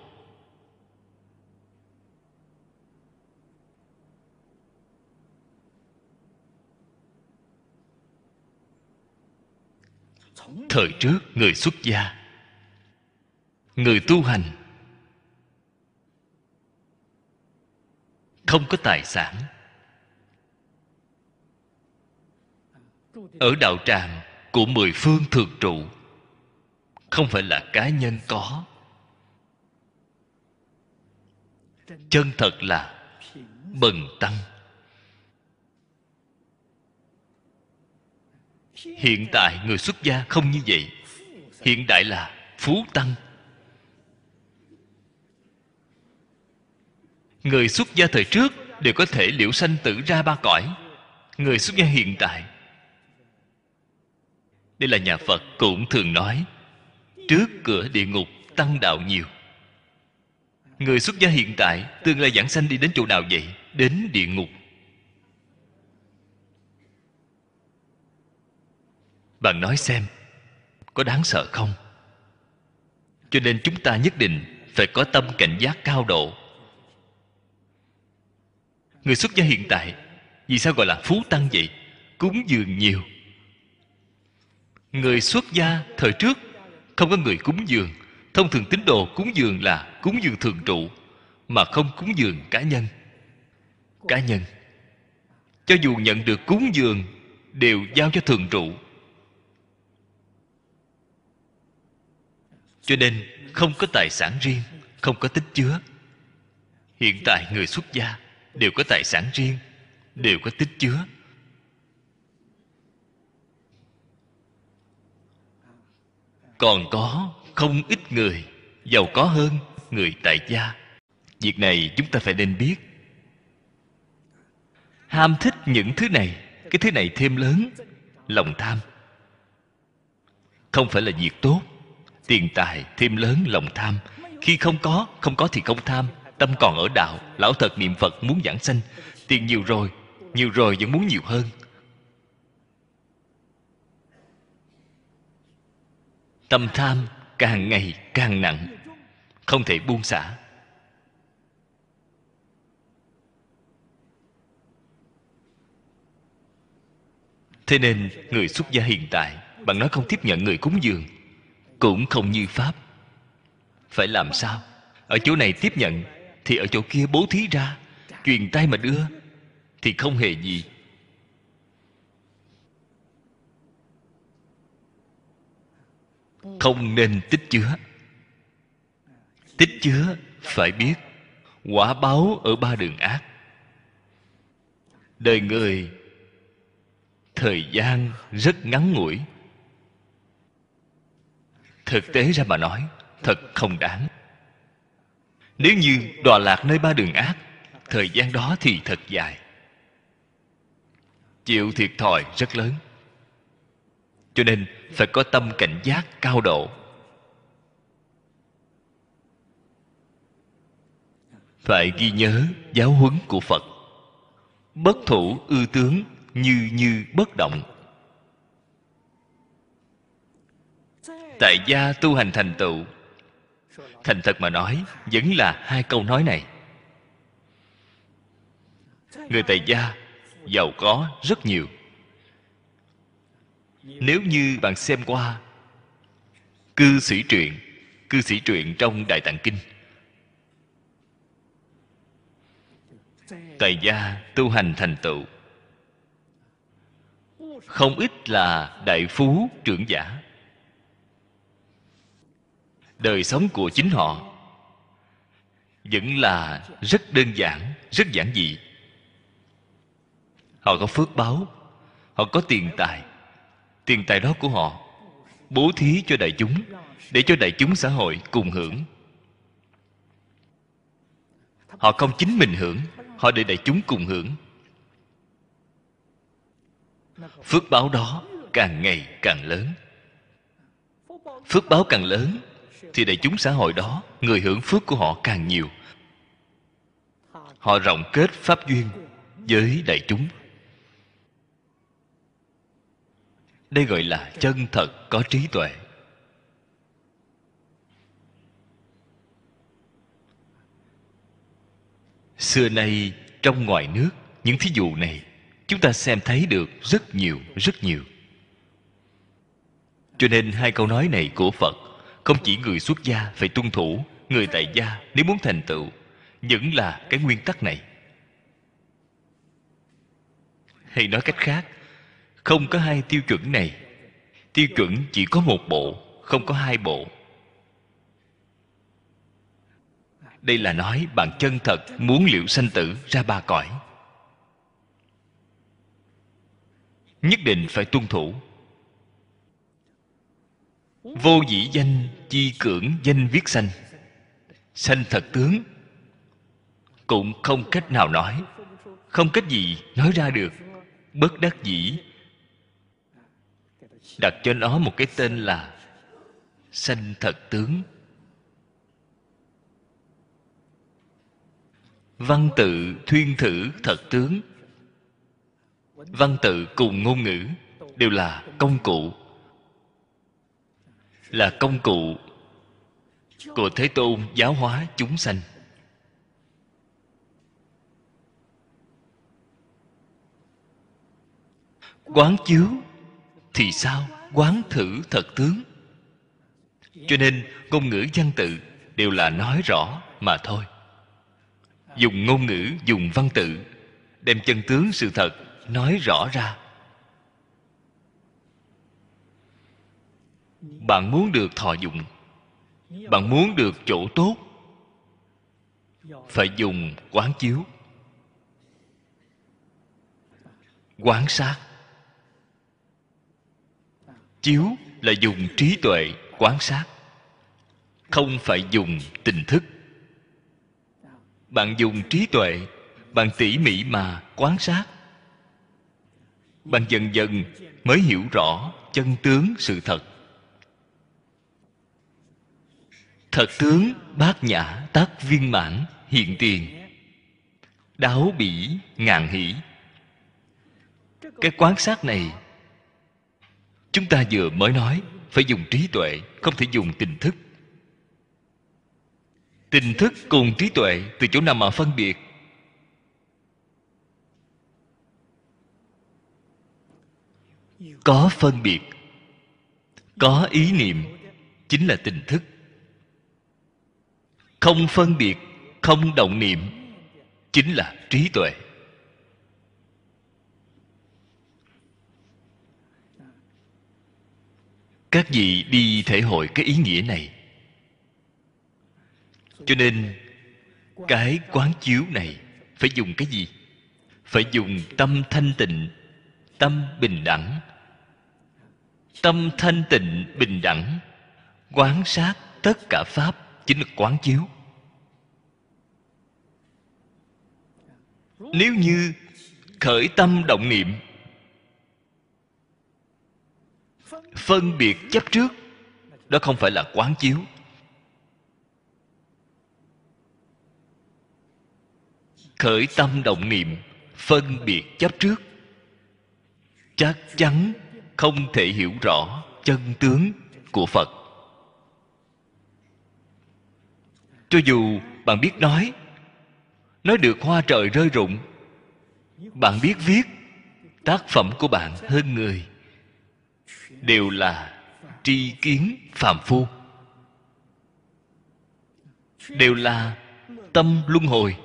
Thời trước người xuất gia, người tu hành, không có tài sản. Ở đạo tràng của mười phương thường trụ không phải là cá nhân có. Chân thật là bần tăng. Hiện tại người xuất gia không như vậy. Hiện đại là phú tăng. Người xuất gia thời trước đều có thể liễu sanh tử ra ba cõi. Người xuất gia hiện tại, đây là nhà phật cũng thường nói trước cửa địa ngục tăng đạo nhiều. Người xuất gia hiện tại tương lai giảng sanh đi đến chỗ nào vậy? Đến địa ngục. Bạn nói xem, có đáng sợ không? Cho nên chúng ta nhất định phải có tâm cảnh giác cao độ. Người xuất gia hiện tại, vì sao gọi là phú tăng vậy? Cúng dường nhiều. Người xuất gia thời trước không có người cúng dường. Thông thường tín đồ cúng dường là cúng dường thường trụ, mà không cúng dường cá nhân. Cá nhân. Cho dù nhận được cúng dường, đều giao cho thường trụ. Cho nên, không có tài sản riêng, không có tích chứa. Hiện tại người xuất gia đều có tài sản riêng, đều có tích chứa. Còn có không ít người giàu có hơn người tại gia. Việc này chúng ta phải nên biết. Ham thích những thứ này, cái thứ này thêm lớn, lòng tham. Không phải là việc tốt, tiền tài thêm lớn, lòng tham. Khi không có không có thì không tham. Tâm còn ở đạo, lão thật niệm phật muốn giảng sanh. Tiền nhiều rồi nhiều rồi vẫn muốn nhiều hơn. Tâm tham càng ngày càng nặng, không thể buông xả. Thế nên người xuất gia hiện tại bạn nói không tiếp nhận người cúng dường, cũng không như pháp. Phải làm sao? Ở chỗ này tiếp nhận thì ở chỗ kia bố thí ra, truyền tay mà đưa, thì không hề gì. Không nên tích chứa. Tích chứa, phải biết, quả báo ở ba đường ác. Đời người, thời gian rất ngắn ngủi. Thực tế ra mà nói, thật không đáng. Nếu như đọa lạc nơi ba đường ác, thời gian đó thì thật dài. Chịu thiệt thòi rất lớn. Cho nên phải có tâm cảnh giác cao độ. Phải ghi nhớ giáo huấn của phật. Bất thủ ư tướng như như bất động. Tại gia tu hành thành tựu, thành thật mà nói, vẫn là hai câu nói này. Người tại gia giàu có rất nhiều nếu như bạn xem qua cư sĩ truyện, cư sĩ truyện trong đại tạng kinh tại gia tu hành thành tựu. Không ít là đại phú trưởng giả. Đời sống của chính họ vẫn là rất đơn giản, rất giản dị. Họ có phước báo, họ có tiền tài tiền tài đó của họ, bố thí cho đại chúng, để cho đại chúng xã hội cùng hưởng. Họ không chính mình hưởng, họ để đại chúng cùng hưởng. Phước báo đó càng ngày càng lớn. Phước báo càng lớn thì đại chúng xã hội đó, người hưởng phước của họ càng nhiều. Họ rộng kết pháp duyên với đại chúng. đây gọi là chân thật có trí tuệ. Xưa nay, trong ngoài nước, những thí dụ này, chúng ta xem thấy được rất nhiều rất nhiều. Cho nên hai câu nói này của phật, không chỉ người xuất gia phải tuân thủ, người tại gia nếu muốn thành tựu, vẫn là cái nguyên tắc này. Hay nói cách khác không có hai tiêu chuẩn này. Tiêu chuẩn chỉ có một bộ, không có hai bộ. Đây là nói bạn chân thật muốn liệu sanh tử ra ba cõi. Nhất định phải tuân thủ. Vô dĩ danh, chi cưỡng danh viết sanh. Sanh thật tướng. Cũng không cách nào nói. Không cách gì nói ra được. Bất đắc dĩ đặt cho nó một cái tên là sanh thật tướng. Văn tự thuyên thử thật tướng. Văn tự cùng ngôn ngữ đều là công cụ, là công cụ của thế tôn giáo hóa chúng sanh. Quán chiếu thì sao? Quán thử thật tướng. Cho nên, ngôn ngữ văn tự đều là nói rõ mà thôi. Dùng ngôn ngữ, dùng văn tự, đem chân tướng sự thật nói rõ ra. Bạn muốn được thọ dụng. Bạn muốn được chỗ tốt. Phải dùng quán chiếu. Quán sát chiếu là dùng trí tuệ quán sát, không phải dùng tình thức. Bạn dùng trí tuệ, bạn tỉ mỉ mà quan sát. Bạn dần dần mới hiểu rõ chân tướng sự thật. Thật tướng bát nhã tác viên mãn hiện tiền. Đáo bỉ ngàn hỷ. Cái quan sát này chúng ta vừa mới nói, phải dùng trí tuệ, không thể dùng tình thức. Tình thức cùng trí tuệ từ chỗ nào mà phân biệt? Có phân biệt, có ý niệm, chính là tình thức. Không phân biệt, không động niệm, chính là trí tuệ. Các vị đi thể hội cái ý nghĩa này. Cho nên, cái quán chiếu này phải dùng cái gì? Phải dùng tâm thanh tịnh, tâm bình đẳng. Tâm thanh tịnh, bình đẳng, quán sát tất cả pháp chính là quán chiếu. Nếu như khởi tâm động niệm phân biệt chấp trước, đó không phải là quán chiếu. Khởi tâm động niệm, phân biệt chấp trước, chắc chắn không thể hiểu rõ chân tướng của phật. Cho dù bạn biết nói nói được hoa trời rơi rụng, bạn biết viết tác phẩm của bạn hơn người đều là tri kiến phàm phu, đều là tâm luân hồi.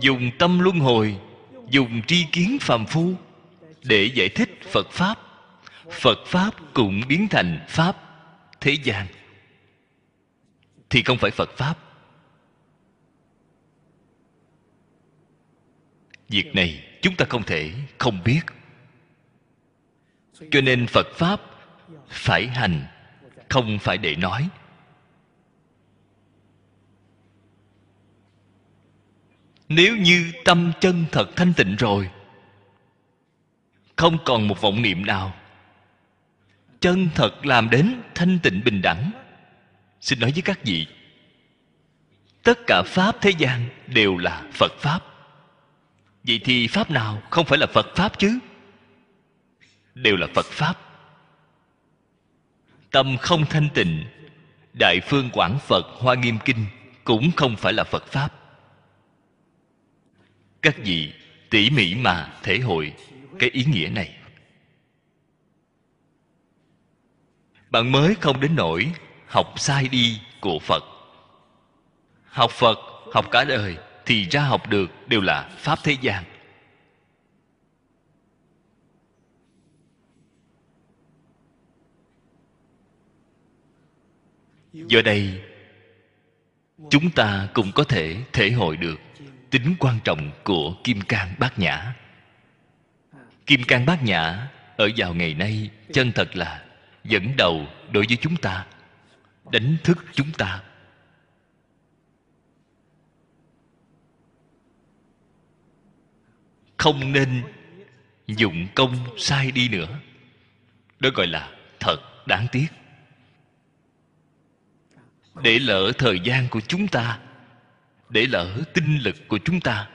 Dùng tâm luân hồi, dùng tri kiến phàm phu để giải thích phật pháp phật pháp cũng biến thành pháp thế gian. Thì không phải phật pháp. Việc này chúng ta không thể không biết cho nên phật pháp phải hành, không phải để nói. Nếu như tâm chân thật thanh tịnh rồi, không còn một vọng niệm nào, chân thật làm đến thanh tịnh bình đẳng. Xin nói với các vị, tất cả pháp thế gian đều là phật pháp. Vậy thì pháp nào không phải là phật pháp chứ? Đều là phật pháp. Tâm không thanh tịnh, đại phương quảng phật hoa nghiêm kinh cũng không phải là phật pháp. Các vị tỉ mỉ mà thể hội cái ý nghĩa này. Bạn mới không đến nỗi học sai đi của phật. Học phật, học cả đời thì ra học được đều là pháp thế gian. Do đây, chúng ta cũng có thể thể hội được tính quan trọng của kim cang bát nhã. Kim cang bát nhã ở vào ngày nay chân thật là dẫn đầu đối với chúng ta, đánh thức chúng ta. Không nên dụng công sai đi nữa. Đó gọi là thật đáng tiếc để lỡ thời gian của chúng ta. Để lỡ tinh lực của chúng ta.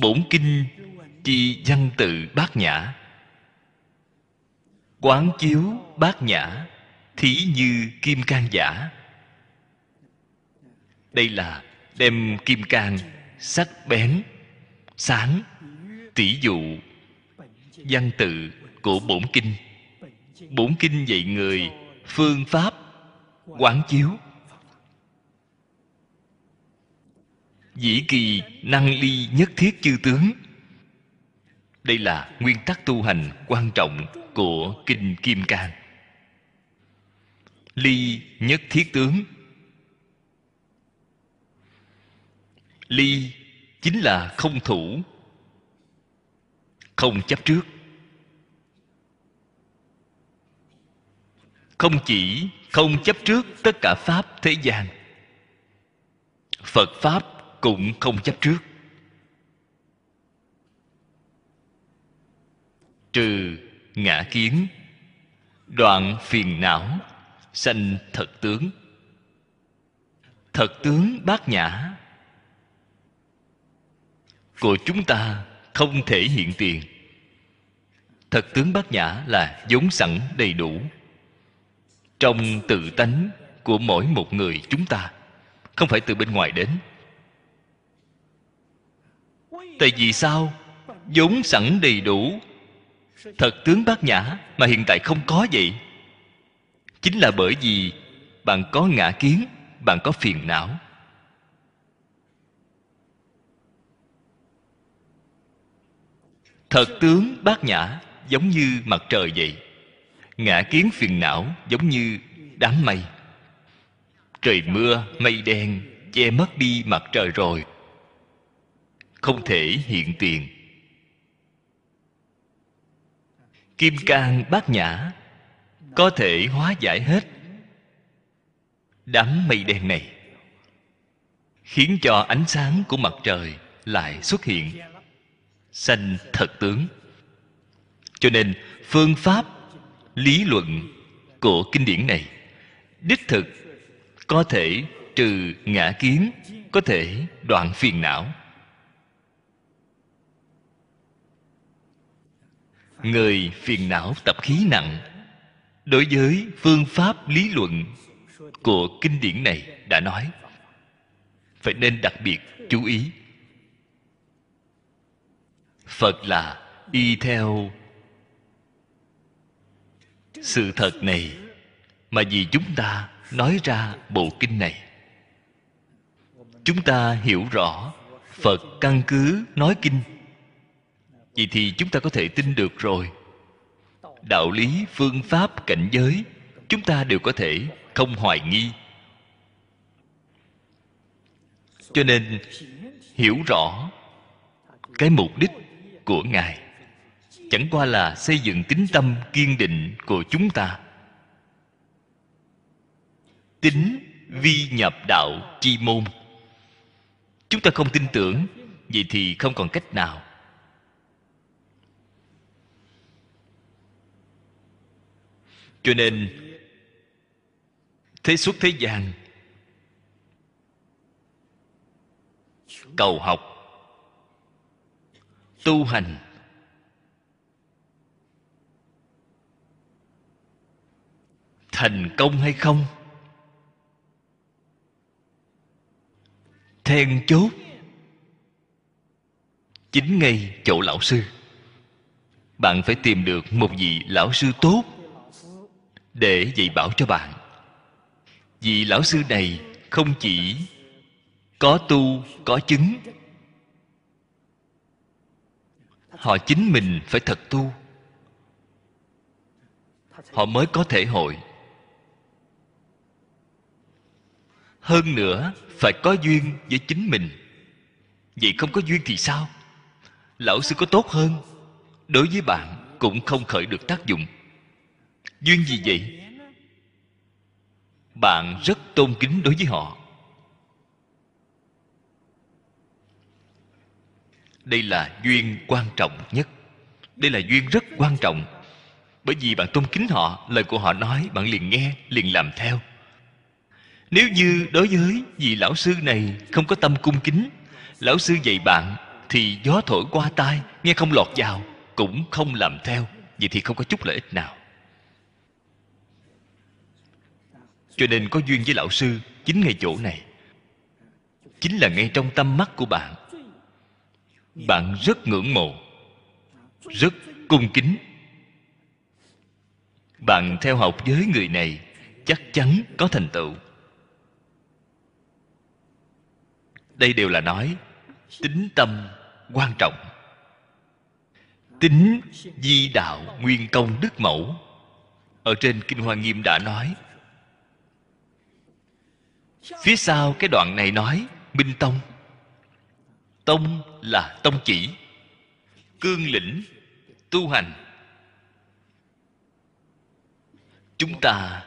Bổn kinh chi văn tự bát nhã. Quán chiếu bát nhã, thí như kim cang giả. Đây là đem kim cang, sắc bén, sáng tỷ dụ, văn tự của bổn kinh. Bổn kinh dạy người phương pháp quán chiếu. Dĩ kỳ năng ly nhất thiết chư tướng. Đây là nguyên tắc tu hành quan trọng của kinh kim cang. Ly nhất thiết tướng. Ly chính là không thủ, không chấp trước. Không chỉ, không chấp trước tất cả pháp thế gian, phật pháp cũng không chấp trước. Trừ ngã kiến, đoạn phiền não sanh thật tướng. Thật tướng bát nhã của chúng ta không thể hiện tiền. Thật tướng bát nhã là vốn sẵn đầy đủ trong tự tánh của mỗi một người chúng ta. Không phải từ bên ngoài đến. Tại vì sao? Vốn sẵn đầy đủ. Thật tướng bát nhã mà hiện tại không có vậy. Chính là bởi vì bạn có ngã kiến, bạn có phiền não. Thật tướng bát nhã giống như mặt trời vậy ngã kiến phiền não giống như đám mây. Trời mưa, mây đen, che mất đi mặt trời rồi. Không thể hiện tiền. Kim cang bát nhã, có thể hóa giải hết đám mây đen này, khiến cho ánh sáng của mặt trời lại xuất hiện sanh thật tướng. Cho nên phương pháp lý luận của kinh điển này. Đích thực, có thể trừ ngã kiến, có thể đoạn phiền não. Người phiền não tập khí nặng, đối với phương pháp lý luận của kinh điển này đã nói, phải nên đặc biệt chú ý. Phật là y theo sự thật này mà vì chúng ta nói ra bộ kinh này. Chúng ta hiểu rõ phật căn cứ nói kinh. Vậy thì chúng ta có thể tin được rồi. Đạo lý, phương pháp, cảnh giới, chúng ta đều có thể không hoài nghi. Cho nên hiểu rõ cái mục đích của ngài chẳng qua là xây dựng tính tâm kiên định của chúng ta. Tính vi nhập đạo chi môn. Chúng ta không tin tưởng, vậy thì không còn cách nào. Cho nên, thế suốt thế gian, cầu học, tu hành thành công hay không? Then chốt. Chính ngay chỗ lão sư. Bạn phải tìm được một vị lão sư tốt để dạy bảo cho bạn. Vị lão sư này không chỉ có tu, có chứng. Họ chính mình phải thật tu. Họ mới có thể hội. Hơn nữa, phải có duyên với chính mình. Vậy không có duyên thì sao? Lão sư có tốt hơn. Đối với bạn cũng không khởi được tác dụng. Duyên gì vậy? Bạn rất tôn kính đối với họ. Đây là duyên quan trọng nhất. Đây là duyên rất quan trọng. Bởi vì bạn tôn kính họ, lời của họ nói, bạn liền nghe, liền làm theo nếu như đối với vị lão sư này không có tâm cung kính, lão sư dạy bạn thì gió thổi qua tai, nghe không lọt vào, cũng không làm theo, vậy thì không có chút lợi ích nào. Cho nên có duyên với lão sư chính ngay chỗ này. Chính là ngay trong tâm mắt của bạn. Bạn rất ngưỡng mộ, rất cung kính. Bạn theo học với người này chắc chắn có thành tựu. Đây đều là nói, tính tâm quan trọng. Tính di đạo nguyên công đức mẫu. Ở trên kinh hoa nghiêm đã nói. Phía sau cái đoạn này nói, minh tông. Tông là tông chỉ, cương lĩnh, tu hành. Chúng ta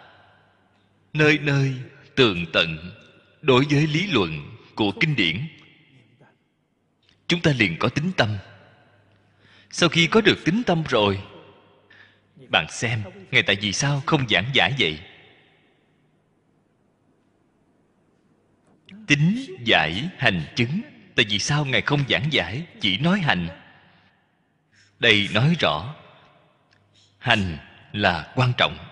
nơi nơi tường tận đối với lý luận của kinh điển. Chúng ta liền có tính tâm. Sau khi có được tính tâm rồi, bạn xem ngài tại vì sao không giảng giải vậy? Tính giải hành chứng. Tại vì sao ngài không giảng giải, chỉ nói hành? Đây nói rõ, hành là quan trọng.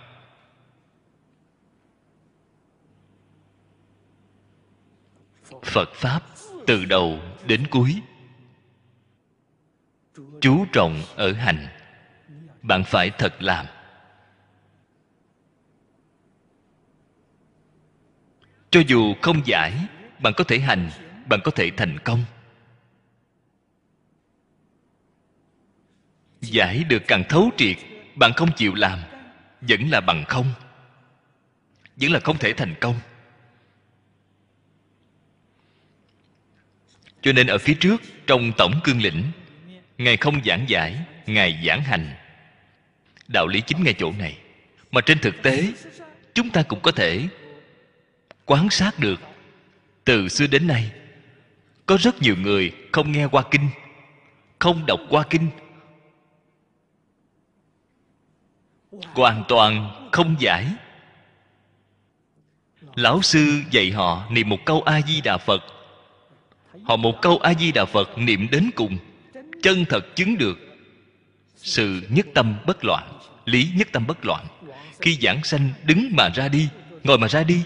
Phật pháp từ đầu đến cuối. Chú trọng ở hành, bạn phải thật làm. Cho dù không giải, bạn có thể hành, bạn có thể thành công. Giải được càng thấu triệt, bạn không chịu làm, vẫn là bằng không, vẫn là không thể thành công. Cho nên ở phía trước, trong tổng cương lĩnh, ngài không giảng giải, ngài giảng hành. Đạo lý chính ngay chỗ này. Mà trên thực tế, chúng ta cũng có thể quan sát được, từ xưa đến nay, có rất nhiều người không nghe qua kinh, không đọc qua kinh. Hoàn toàn không giải. Lão sư dạy họ niệm một câu a di đà phật họ một câu a di đà phật niệm đến cùng. Chân thật chứng được sự nhất tâm bất loạn, lý nhất tâm bất loạn. Khi giảng sanh đứng mà ra đi, ngồi mà ra đi,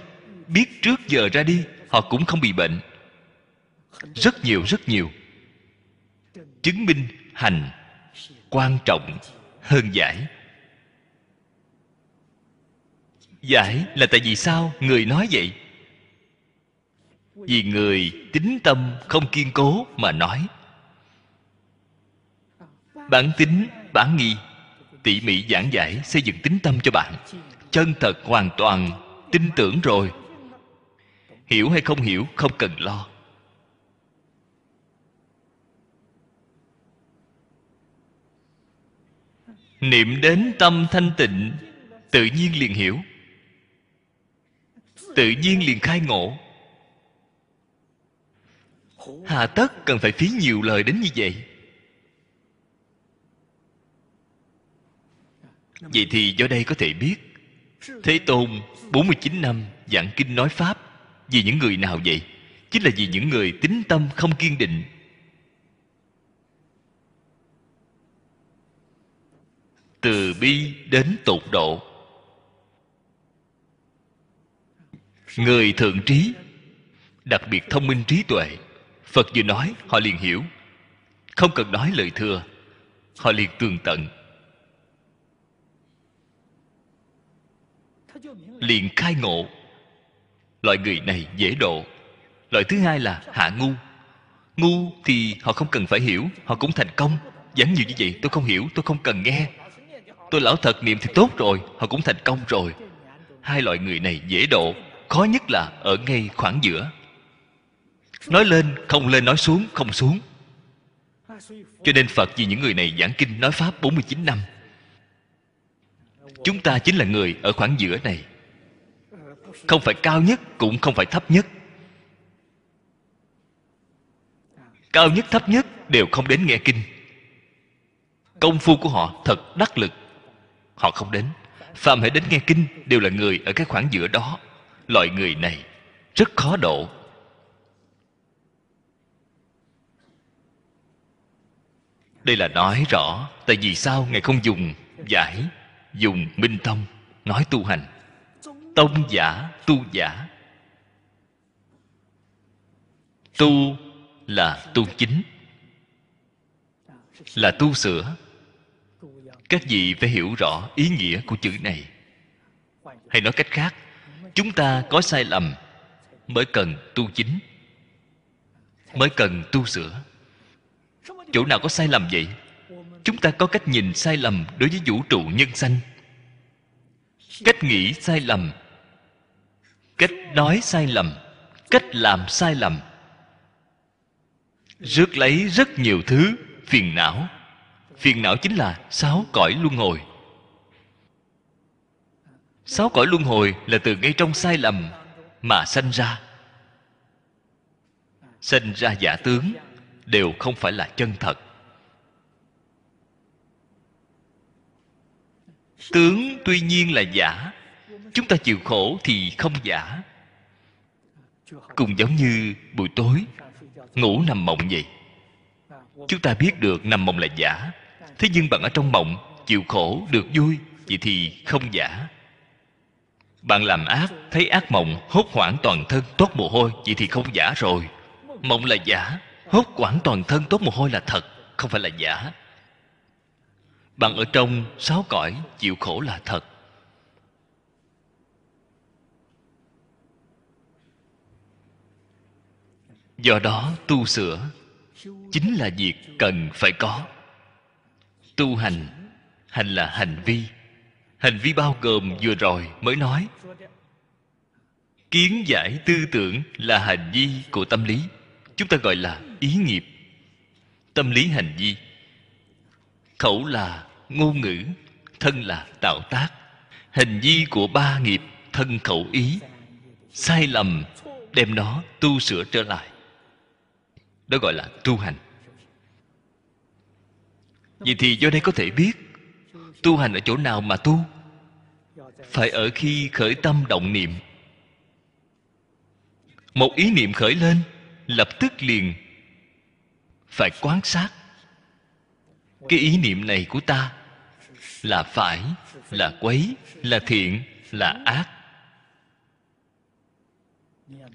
biết trước giờ ra đi, họ cũng không bị bệnh. Rất nhiều rất nhiều. Chứng minh hành quan trọng hơn giải. Giải là tại vì sao người nói vậy? Vì người tính tâm không kiên cố mà nói. Bản tính, bản nghi, tỉ mỉ giảng giải xây dựng tính tâm cho bạn. Chân thật hoàn toàn tin tưởng rồi. Hiểu hay không hiểu, không cần lo. Niệm đến tâm thanh tịnh, tự nhiên liền hiểu. Tự nhiên liền khai ngộ hà tất cần phải phí nhiều lời đến như vậy. Vậy thì do đây có thể biết, thế tôn 49 năm giảng kinh nói pháp, vì những người nào vậy? Chính là vì những người tính tâm không kiên định. Từ bi đến tột độ. Người thượng trí, đặc biệt thông minh trí tuệ phật vừa nói, họ liền hiểu. Không cần nói lời thừa họ liền tường tận. Liền khai ngộ. Loại người này dễ độ. Loại thứ hai là hạ ngu. Ngu thì họ không cần phải hiểu, họ cũng thành công. Giảng nhiều như vậy, tôi không hiểu, tôi không cần nghe. Tôi lão thật niệm thì tốt rồi, họ cũng thành công rồi. Hai loại người này dễ độ. Khó nhất là ở ngay khoảng giữa nói lên, không lên nói xuống, không xuống. Cho nên Phật vì những người này giảng kinh nói Pháp 49 năm. Chúng ta chính là người ở khoảng giữa này. Không phải cao nhất, cũng không phải thấp nhất. Cao nhất, thấp nhất đều không đến nghe kinh. Công phu của họ thật đắc lực. Họ không đến. Phàm hãy đến nghe kinh Đều là người ở cái khoảng giữa đó. Loại người này rất khó độ. Đây là nói rõ tại vì sao ngài không dùng giải, dùng minh tông nói tu hành. Tông giả, tu giả. Tu là tu chính, là tu sửa. Các vị phải hiểu rõ ý nghĩa của chữ này. Hay nói cách khác, chúng ta có sai lầm mới cần tu chính, mới cần tu sửa chỗ nào có sai lầm vậy? Chúng ta có cách nhìn sai lầm đối với vũ trụ nhân sanh. Cách nghĩ sai lầm. Cách nói sai lầm. Cách làm sai lầm. Rước lấy rất nhiều thứ, phiền não. Phiền não chính là sáu cõi luân hồi. Sáu cõi luân hồi là từ ngay trong sai lầm mà sanh ra. Sanh ra giả tướng đều không phải là chân thật. Tướng tuy nhiên là giả, chúng ta chịu khổ thì không giả. Cũng giống như buổi tối, ngủ nằm mộng vậy. Chúng ta biết được nằm mộng là giả, thế nhưng bạn ở trong mộng, chịu khổ, được vui, vậy thì không giả. Bạn làm ác, thấy ác mộng, hốt hoảng toàn thân, toát mồ hôi, vậy thì không giả rồi. Mộng là giả hốt quản toàn thân tốt mồ hôi là thật, không phải là giả. Bạn ở trong sáu cõi chịu khổ là thật. Do đó tu sửa chính là việc cần phải có. Tu hành hành là hành vi. Hành vi bao gồm vừa rồi mới nói. Kiến giải tư tưởng là hành vi của tâm lý chúng ta gọi là ý nghiệp, tâm lý hành vi. Khẩu là ngôn ngữ, thân là tạo tác. Hành vi của ba nghiệp, thân khẩu ý. Sai lầm, đem nó tu sửa trở lại. Đó gọi là tu hành. Vậy thì do đây có thể biết, tu hành ở chỗ nào mà tu? Phải ở khi khởi tâm động niệm. Một ý niệm khởi lên lập tức liền. Phải quan sát. Cái ý niệm này của ta là phải, là quấy, là thiện, là ác.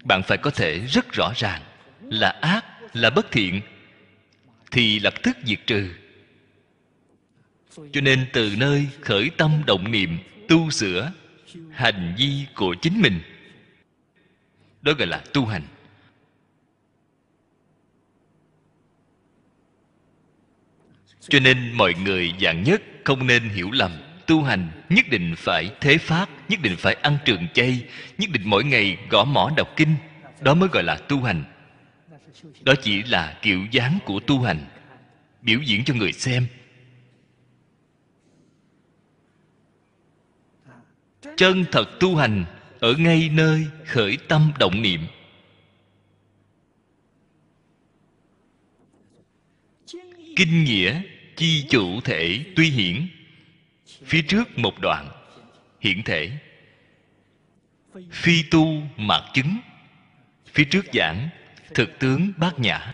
Bạn phải có thể rất rõ ràng là ác, là bất thiện, thì lập tức diệt trừ. Cho nên từ nơi khởi tâm động niệm, tu sửa, hành vi của chính mình, đó gọi là tu hành. Cho nên mọi người dạng nhất không nên hiểu lầm, tu hành nhất định phải thế pháp nhất định phải ăn trường chay, nhất định mỗi ngày gõ mỏ đọc kinh. Đó mới gọi là tu hành. Đó chỉ là kiểu dáng của tu hành. Biểu diễn cho người xem. Chân thật tu hành ở ngay nơi khởi tâm động niệm. Kinh nghĩa chi chủ thể tuy hiển, phía trước một đoạn, hiển thể. Phi tu mạc chứng, phía trước giảng, thực tướng bát nhã.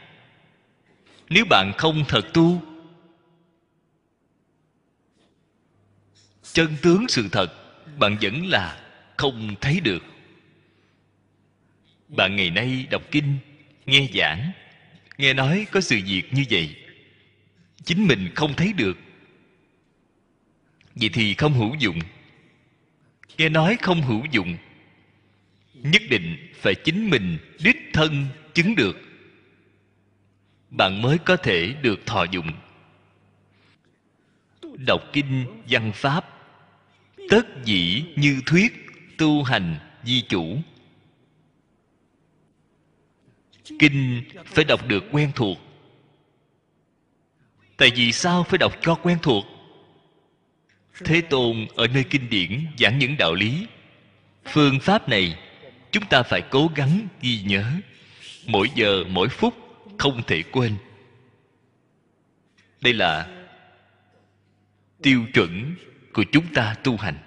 Nếu bạn không thật tu, chân tướng sự thật, bạn vẫn là không thấy được. Bạn ngày nay đọc kinh, nghe giảng, nghe nói có sự việc như vậy chính mình không thấy được. Vậy thì không hữu dụng. Nghe nói không hữu dụng. Nhất định phải chính mình đích thân chứng được. Bạn mới có thể được thọ dụng. Đọc kinh, văn pháp, tất dĩ như thuyết tu hành di chủ. Kinh phải đọc được quen thuộc tại vì sao phải đọc cho quen thuộc? Thế tôn ở nơi kinh điển giảng những đạo lý. Phương pháp này chúng ta phải cố gắng ghi nhớ. Mỗi giờ mỗi phút không thể quên. Đây là tiêu chuẩn của chúng ta tu hành.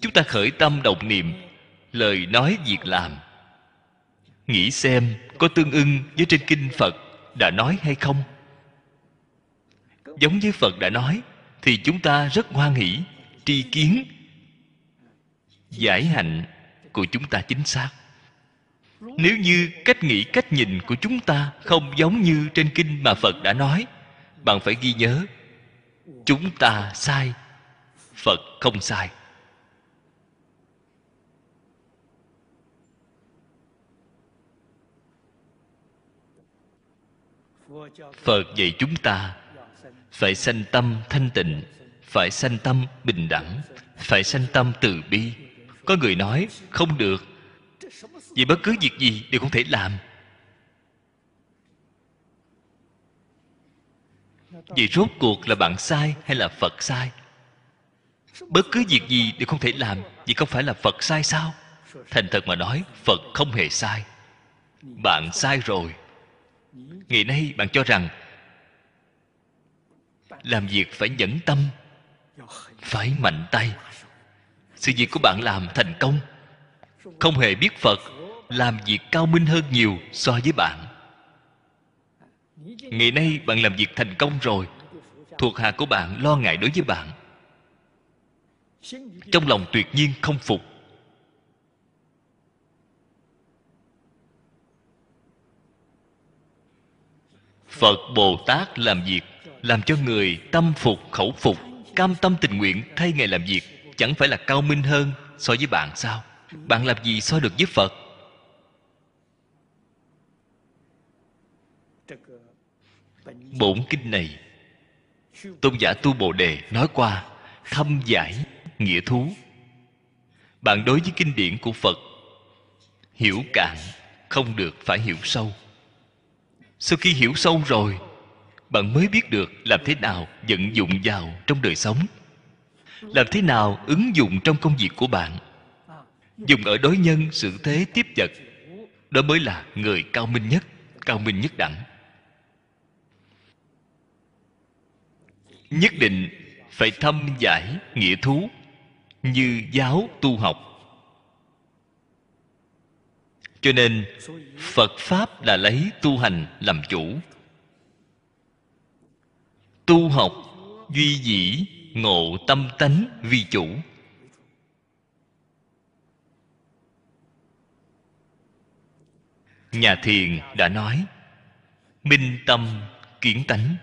Chúng ta khởi tâm động niệm lời nói việc làm. Nghĩ xem có tương ưng với trên kinh phật đã nói hay không giống như phật đã nói, thì chúng ta rất hoan hỷ, tri kiến, giải hạnh của chúng ta chính xác. Nếu như cách nghĩ, cách nhìn của chúng ta không giống như trên kinh mà phật đã nói, bạn phải ghi nhớ, chúng ta sai, phật không sai. Phật dạy chúng ta phải sanh tâm thanh tịnh, phải sanh tâm bình đẳng, phải sanh tâm từ bi. Có người nói, không được. Vì bất cứ việc gì đều không thể làm. Vì rốt cuộc là bạn sai hay là phật sai? Bất cứ việc gì đều không thể làm, vì không phải là phật sai sao? Thành thật mà nói, phật không hề sai. Bạn sai rồi. Ngày nay bạn cho rằng làm việc phải nhẫn tâm, phải mạnh tay. Sự việc của bạn làm thành công. Không hề biết phật làm việc cao minh hơn nhiều so với bạn. Ngày nay bạn làm việc thành công rồi. Thuộc hạ của bạn lo ngại đối với bạn. Trong lòng tuyệt nhiên không phục. Phật bồ tát làm việc làm cho người tâm phục, khẩu phục, cam tâm tình nguyện thay ngày làm việc, chẳng phải là cao minh hơn so với bạn sao? Bạn làm gì so được với phật? Bổn kinh này, tôn giả tu bồ đề nói qua, thâm giải nghĩa thú. Bạn đối với kinh điển của phật, hiểu cạn, không được phải hiểu sâu. Sau khi hiểu sâu rồi bạn mới biết được làm thế nào vận dụng vào trong đời sống. Làm thế nào ứng dụng trong công việc của bạn. Dùng ở đối nhân sự thế, tiếp vật. Đó mới là người cao minh nhất, cao minh nhất đẳng. Nhất định phải thâm giải nghĩa thú như giáo tu học. Cho nên, phật pháp là lấy tu hành làm chủ tu học, duy dĩ ngộ tâm tánh vi chủ. Nhà thiền đã nói, minh tâm kiến tánh.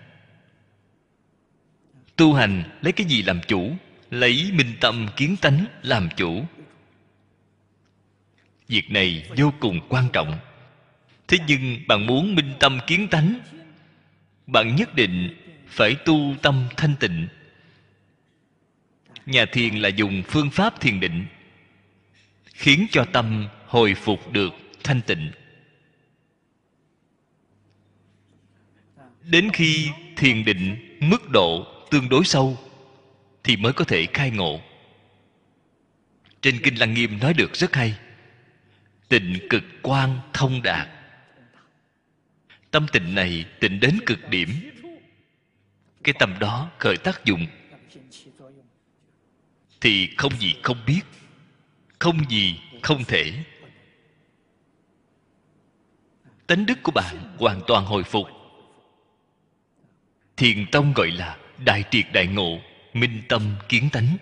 Tu hành lấy cái gì làm chủ? Lấy minh tâm kiến tánh làm chủ. Việc này vô cùng quan trọng. Thế nhưng bạn muốn minh tâm kiến tánh, bạn nhất định phải tu tâm thanh tịnh. Nhà thiền là dùng phương pháp thiền định, khiến cho tâm hồi phục được thanh tịnh. Đến khi thiền định mức độ tương đối sâu, thì mới có thể khai ngộ. Trên kinh lăng nghiêm nói được rất hay, tịnh cực quan thông đạt. Tâm tịnh này tịnh đến cực điểm cái tâm đó khởi tác dụng. Thì không gì không biết, không gì không thể. Tánh đức của bạn hoàn toàn hồi phục. Thiền tông gọi là đại triệt đại ngộ, minh tâm kiến tánh.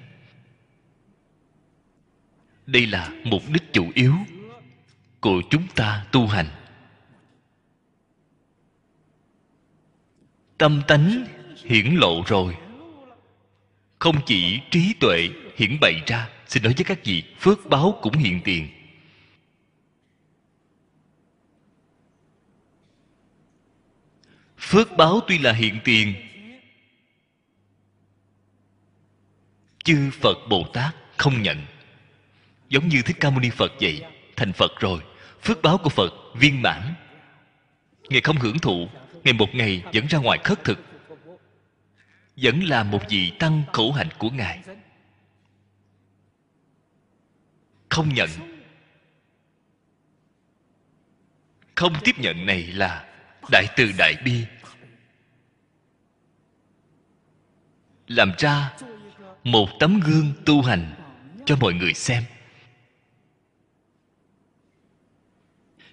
Đây là mục đích chủ yếu của chúng ta tu hành. Tâm tánh hiển lộ rồi. Không chỉ trí tuệ hiển bày ra, xin nói với các vị, phước báo cũng hiện tiền. Phước báo tuy là hiện tiền, chư phật bồ tát không nhận. Giống như thích ca mâu ni phật vậy, thành phật rồi, phước báo của phật viên mãn. Ngài không hưởng thụ ngày một ngày dẫn ra ngoài khất thực vẫn là một vị tăng khổ hạnh của ngài. Không nhận. Không tiếp nhận này là đại từ đại bi. Làm ra một tấm gương tu hành cho mọi người xem.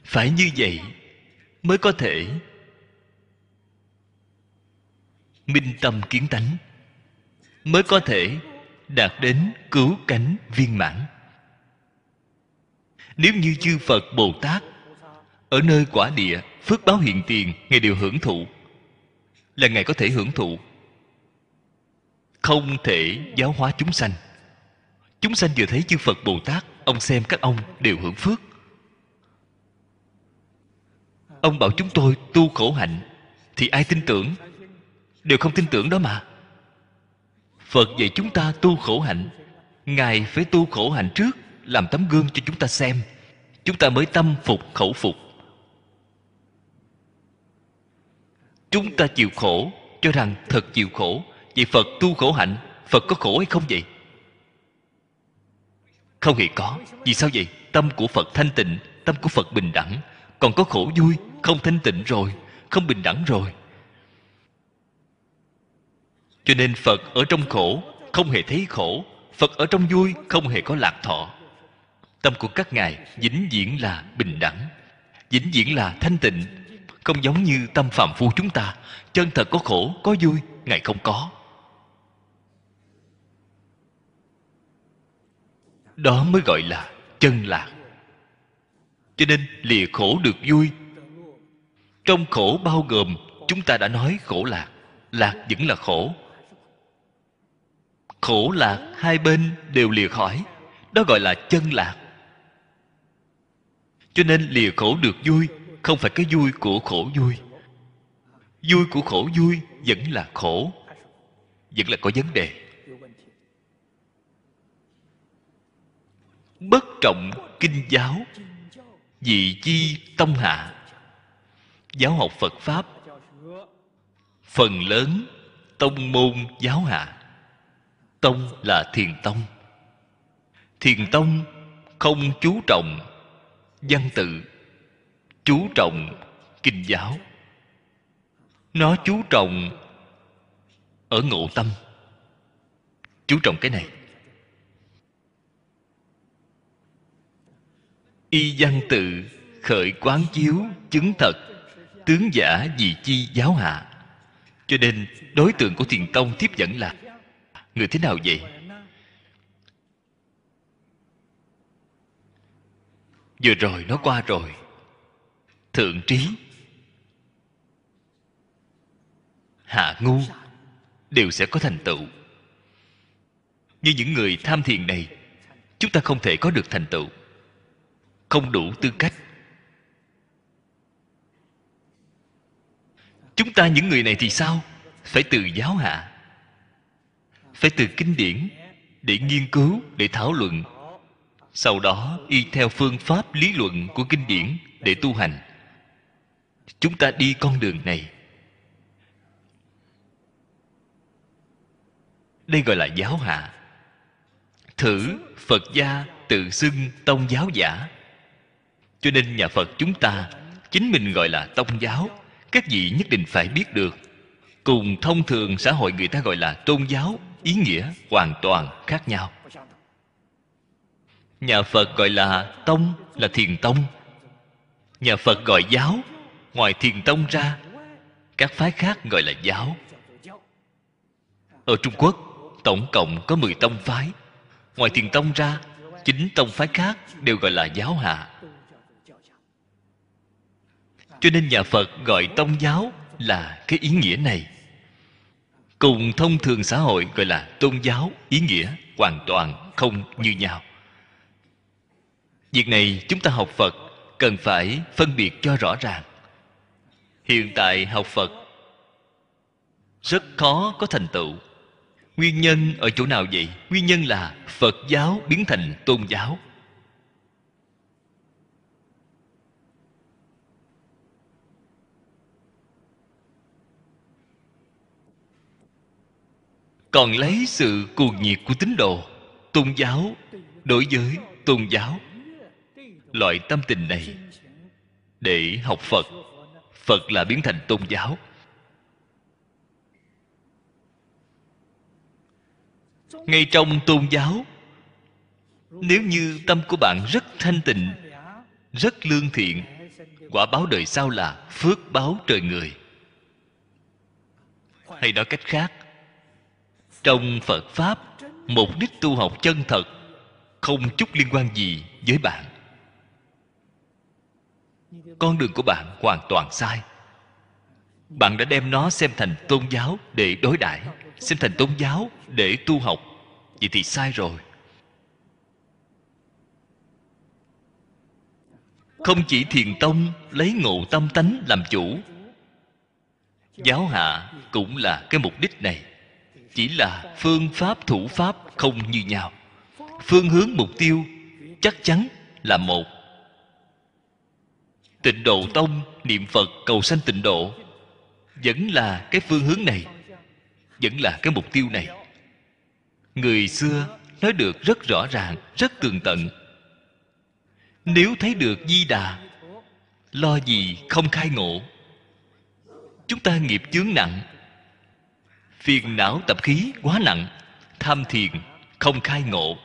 Phải như vậy mới có thể minh tâm kiến tánh, mới có thể đạt đến cứu cánh viên mãn. Nếu như chư phật bồ tát ở nơi quả địa phước báo hiện tiền, ngài đều hưởng thụ, là ngài có thể hưởng thụ. Không thể giáo hóa chúng sanh. Chúng sanh vừa thấy chư phật bồ tát, ông xem các ông đều hưởng phước. Ông bảo chúng tôi tu khổ hạnh, thì ai tin tưởng đều không tin tưởng đó mà. Phật dạy chúng ta tu khổ hạnh. Ngài phải tu khổ hạnh trước, làm tấm gương cho chúng ta xem. Chúng ta mới tâm phục khẩu phục. Chúng ta chịu khổ, cho rằng thật chịu khổ. Vậy phật tu khổ hạnh, phật có khổ hay không vậy? Không hề có. Vì sao vậy? Tâm của phật thanh tịnh, tâm của phật bình đẳng. Còn có khổ vui, không thanh tịnh rồi, không bình đẳng rồi cho nên phật ở trong khổ không hề thấy khổ, phật ở trong vui không hề có lạc thọ. Tâm của các ngài vĩnh viễn là bình đẳng, vĩnh viễn là thanh tịnh, không giống như tâm phàm phu chúng ta. Chân thật có khổ, có vui, ngài không có. Đó mới gọi là chân lạc. Cho nên lìa khổ được vui. Trong khổ bao gồm, chúng ta đã nói khổ lạc. Lạc vẫn là khổ khổ lạc hai bên đều lìa khỏi. Đó gọi là chân lạc. Cho nên lìa khổ được vui không phải cái vui của khổ vui. Vui của khổ vui vẫn là khổ, vẫn là có vấn đề. Bất trọng kinh giáo, vị chi tông hạ. Giáo học phật pháp, phần lớn tông môn giáo hạ tông là thiền tông. Thiền tông không chú trọng văn tự, chú trọng kinh giáo. Nó chú trọng ở ngộ tâm. Chú trọng cái này. Y văn tự khởi quán chiếu chứng thật tướng giả vì chi giáo hạ. Cho nên đối tượng của thiền tông tiếp dẫn là người thế nào vậy? Vừa rồi nó qua rồi. Thượng trí. Hạ ngu. Đều sẽ có thành tựu. Như những người tham thiền này, chúng ta không thể có được thành tựu. Không đủ tư cách. Chúng ta những người này thì sao? Phải từ giáo hạ phải từ kinh điển để nghiên cứu, để thảo luận. Sau đó, y theo phương pháp lý luận của kinh điển để tu hành. Chúng ta đi con đường này. Đây gọi là giáo hạ. Thử phật gia tự xưng tông giáo giả. Cho nên nhà phật chúng ta, chính mình gọi là tông giáo, các vị nhất định phải biết được. Cùng thông thường xã hội người ta gọi là tôn giáo ý nghĩa hoàn toàn khác nhau. Nhà phật gọi là tông là thiền tông. Nhà phật gọi giáo, ngoài thiền tông ra, các phái khác gọi là giáo. Ở trung quốc, tổng cộng có 10 tông phái. Ngoài thiền tông ra chính tông phái khác đều gọi là giáo hạ. Cho nên nhà phật gọi tông giáo là cái ý nghĩa này cùng thông thường xã hội gọi là tôn giáo, ý nghĩa hoàn toàn không như nhau. Việc này chúng ta học phật cần phải phân biệt cho rõ ràng. Hiện tại học phật rất khó có thành tựu. Nguyên nhân ở chỗ nào vậy? Nguyên nhân là phật giáo biến thành tôn giáo. Còn lấy sự cuồng nhiệt của tín đồ, tôn giáo đối với tôn giáo. Loại tâm tình này để học phật phật là biến thành tôn giáo. Ngay trong tôn giáo, nếu như tâm của bạn rất thanh tịnh, rất lương thiện, quả báo đời sau là phước báo trời người. Hay nói cách khác trong phật pháp, mục đích tu học chân thật, không chút liên quan gì với bạn. Con đường của bạn hoàn toàn sai. Bạn đã đem nó xem thành tôn giáo để đối đãi, xem thành tôn giáo để tu học. Vậy thì sai rồi. Không chỉ thiền tông lấy ngộ tâm tánh làm chủ, giáo hạ cũng là cái mục đích này chỉ là phương pháp thủ pháp không như nhau. Phương hướng mục tiêu chắc chắn là một. Tịnh độ tông, niệm phật cầu sanh tịnh độ vẫn là cái phương hướng này, vẫn là cái mục tiêu này. Người xưa nói được rất rõ ràng, rất tường tận. Nếu thấy được di đà, lo gì không khai ngộ? Chúng ta nghiệp chướng nặng phiền não tập khí quá nặng, tham thiền không khai ngộ.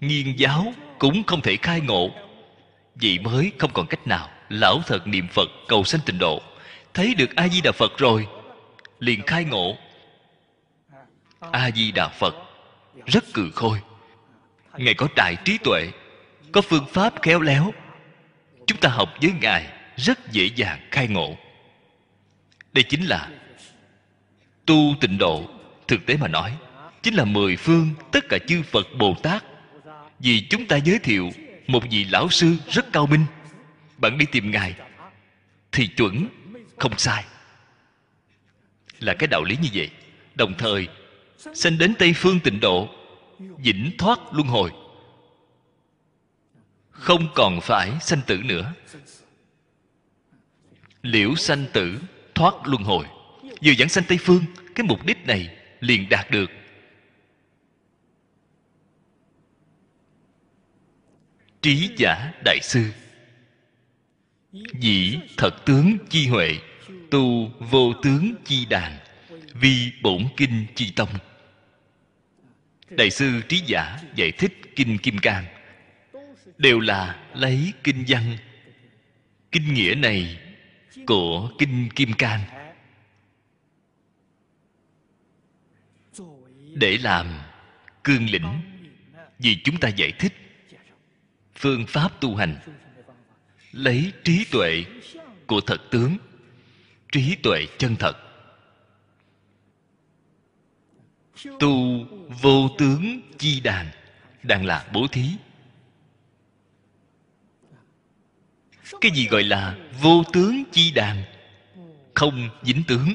Nghiên giáo cũng không thể khai ngộ. Vậy mới không còn cách nào lão thật niệm phật cầu sanh tịnh độ. Thấy được a di đà phật rồi, liền khai ngộ. A di đà phật rất cừ khôi. Ngài có đại trí tuệ, có phương pháp khéo léo. Chúng ta học với ngài rất dễ dàng khai ngộ. Đây chính là tu tịnh độ. Thực tế mà nói, chính là mười phương, tất cả chư phật bồ tát. Vì chúng ta giới thiệu một vị lão sư rất cao minh. Bạn đi tìm ngài thì chuẩn không sai. Là cái đạo lý như vậy. Đồng thời, sanh đến tây phương tịnh độ, vĩnh thoát luân hồi. Không còn phải sanh tử nữa. Liễu sanh tử thoát luân hồi vừa giảng sanh tây phương, cái mục đích này liền đạt được. Trí giả đại sư. Dĩ thật tướng chi huệ, tu vô tướng chi đàn, vi bổn kinh chi tông. Đại sư trí giả giải thích kinh kim cang. Đều là lấy kinh văn. Kinh nghĩa này của kinh kim cang. Để làm cương lĩnh vì chúng ta giải thích. Phương pháp tu hành, lấy trí tuệ của thật tướng, trí tuệ chân thật. Tu vô tướng chi đàn đàn là bố thí. Cái gì gọi là vô tướng chi đàn? Không dính tướng.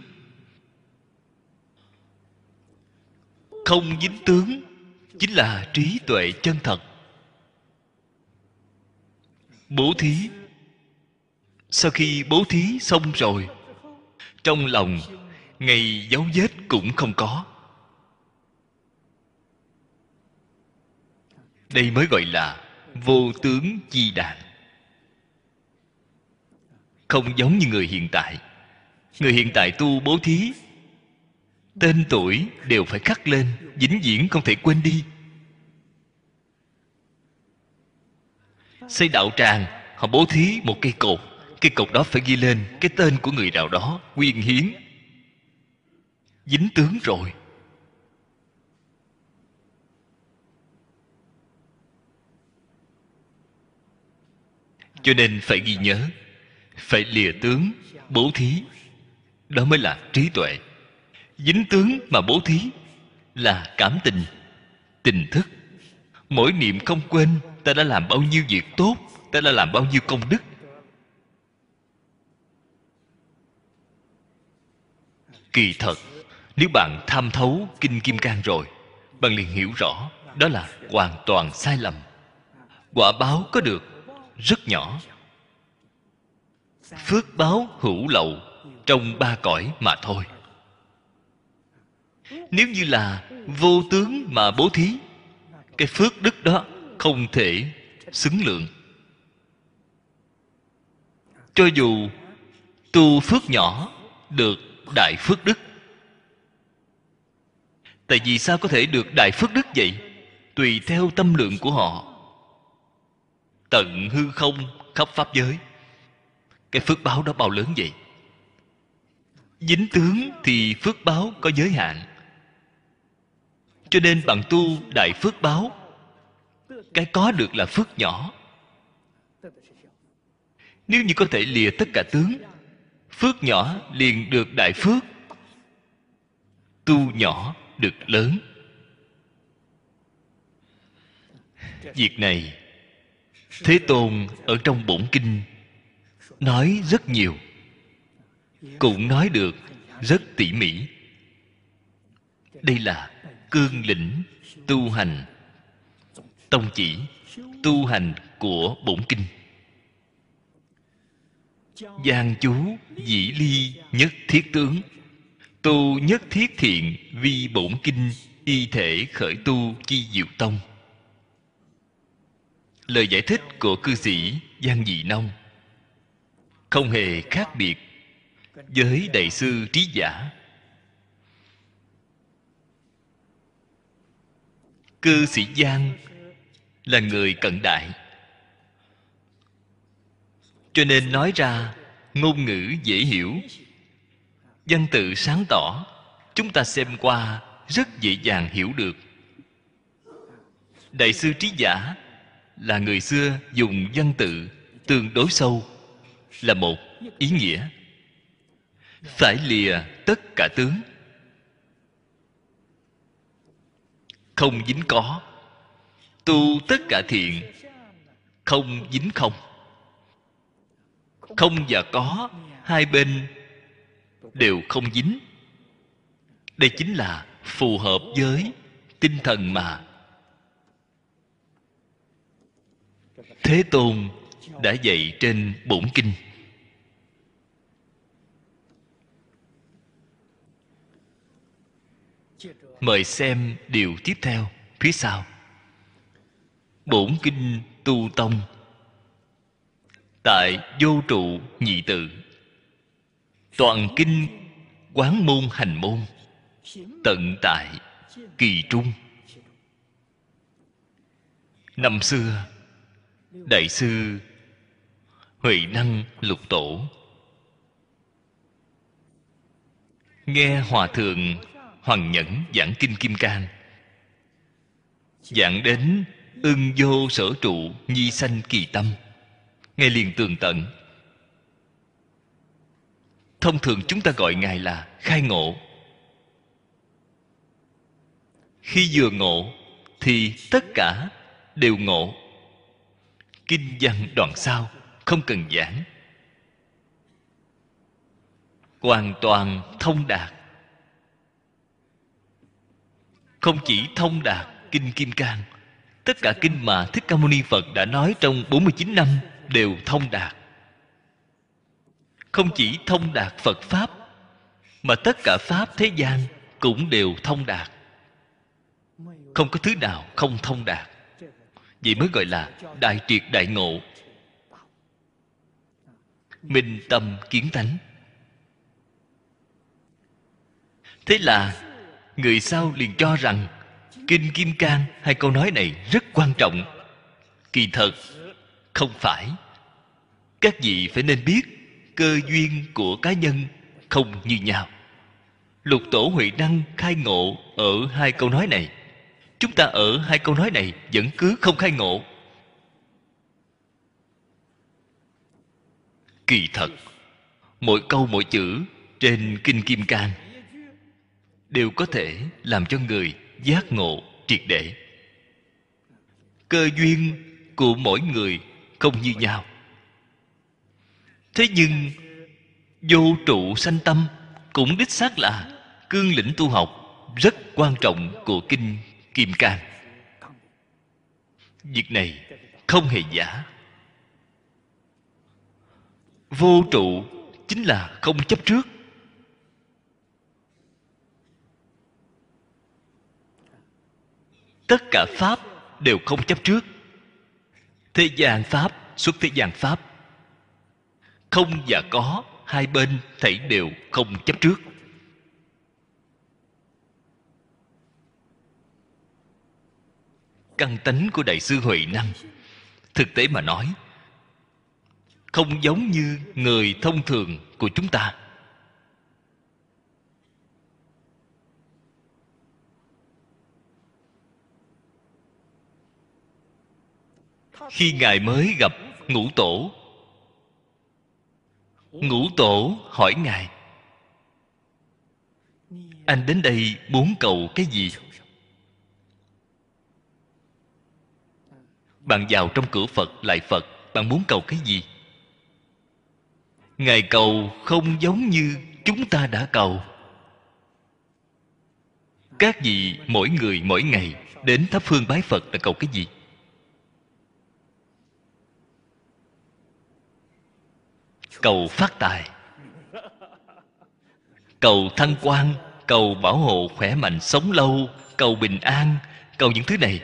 Không dính tướng, chính là trí tuệ chân thật. Bố thí, sau khi bố thí xong rồi, trong lòng ngày dấu vết cũng không có. Đây mới gọi là vô tướng chi đàn. Không giống như người hiện tại. Người hiện tại tu bố thí tên tuổi đều phải khắc lên, vĩnh viễn không thể quên đi. Xây đạo tràng, họ bố thí một cây cột. Cây cột đó phải ghi lên cái tên của người nào đó quyên hiến. Dính tướng rồi. Cho nên phải ghi nhớ, phải lìa tướng, bố thí. Đó mới là trí tuệ dính tướng mà bố thí là cảm tình tình thức. Mỗi niệm không quên, ta đã làm bao nhiêu việc tốt, ta đã làm bao nhiêu công đức. Kỳ thật, nếu bạn tham thấu kinh kim cang rồi, bạn liền hiểu rõ đó là hoàn toàn sai lầm. Quả báo có được rất nhỏ. Phước báo hữu lậu trong ba cõi mà thôi nếu như là vô tướng mà bố thí, cái phước đức đó không thể xứng lượng. Cho dù tu phước nhỏ được đại phước đức. Tại vì sao có thể được đại phước đức vậy? Tùy theo tâm lượng của họ. Tận hư không khắp pháp giới, cái phước báo đó bao lớn vậy? Dính tướng thì phước báo có giới hạn cho nên bằng tu đại phước báo. Cái có được là phước nhỏ. Nếu như có thể lìa tất cả tướng, phước nhỏ liền được đại phước. Tu nhỏ được lớn. Việc này, thế tôn ở trong bổn kinh nói rất nhiều. Cũng nói được rất tỉ mỉ. Đây là cương lĩnh tu hành. Tông chỉ, tu hành của bổn kinh. Giang chú dĩ ly nhất thiết tướng Tu nhất thiết thiện vi bổn kinh, Y thể khởi tu chi diệu tông. Lời giải thích của cư sĩ Giang Dị Nông. Không hề khác biệt với đại sư trí giả. Cư sĩ giang là người cận đại. Cho nên nói ra ngôn ngữ dễ hiểu. Văn tự sáng tỏ, chúng ta xem qua rất dễ dàng hiểu được. Đại sư trí giả là người xưa dùng văn tự tương đối sâu, là một ý nghĩa. Phải lìa tất cả tướng. Không dính có. Tu tất cả thiện, không dính không. Không và có, hai bên đều không dính. Đây chính là phù hợp với tinh thần mà thế tôn đã dạy trên bổn kinh. Mời xem điều tiếp theo, phía sau. Bổn kinh tu tông. Tại vô trụ nhị tự. Toàn kinh quán môn hành môn. Tận tại kỳ trung. Năm xưa, đại sư huệ năng lục tổ. Nghe hòa thượng hoàng nhẫn giảng kinh kim cang. Giảng đến ưng vô sở trụ nhi sanh kỳ tâm. Ngài liền tường tận. Thông thường chúng ta gọi ngài là khai ngộ. Khi vừa ngộ, thì tất cả đều ngộ. Kinh văn đoạn sau, không cần giảng. Hoàn toàn thông đạt không chỉ thông đạt kinh kim cang, tất cả kinh mà thích ca mâu ni phật đã nói trong 49 năm đều thông đạt. Không chỉ thông đạt phật pháp, mà tất cả pháp thế gian cũng đều thông đạt. Không có thứ nào không thông đạt. Vậy mới gọi là đại triệt đại ngộ. Minh tâm kiến tánh. Thế là người sau liền cho rằng, kinh kim cang hai câu nói này rất quan trọng. Kỳ thật, không phải. Các vị phải nên biết, cơ duyên của cá nhân không như nhau. Lục tổ huệ năng khai ngộ ở hai câu nói này. Chúng ta ở hai câu nói này vẫn cứ không khai ngộ. Kỳ thật, mỗi câu mỗi chữ trên kinh kim cang đều có thể làm cho người giác ngộ triệt để. Cơ duyên của mỗi người không như nhau. Thế nhưng, vô trụ sanh tâm cũng đích xác là cương lĩnh tu học rất quan trọng của kinh kim cang. Việc này không hề giả. Vô trụ chính là không chấp trước. Tất cả pháp đều không chấp trước. Thế gian pháp xuất thế gian pháp. Không và có, hai bên thảy đều không chấp trước. Căn tánh của đại sư huệ năng, thực tế mà nói, không giống như người thông thường của chúng ta. Khi ngài mới gặp ngũ tổ. Ngũ tổ hỏi ngài, anh đến đây muốn cầu cái gì? Bạn vào trong cửa phật lại phật, bạn muốn cầu cái gì? Ngài cầu không giống như chúng ta đã cầu. Các vị mỗi người mỗi ngày đến thắp phương bái phật là cầu cái gì? Cầu phát tài. Cầu thăng quan, cầu bảo hộ khỏe mạnh sống lâu, cầu bình an, cầu những thứ này.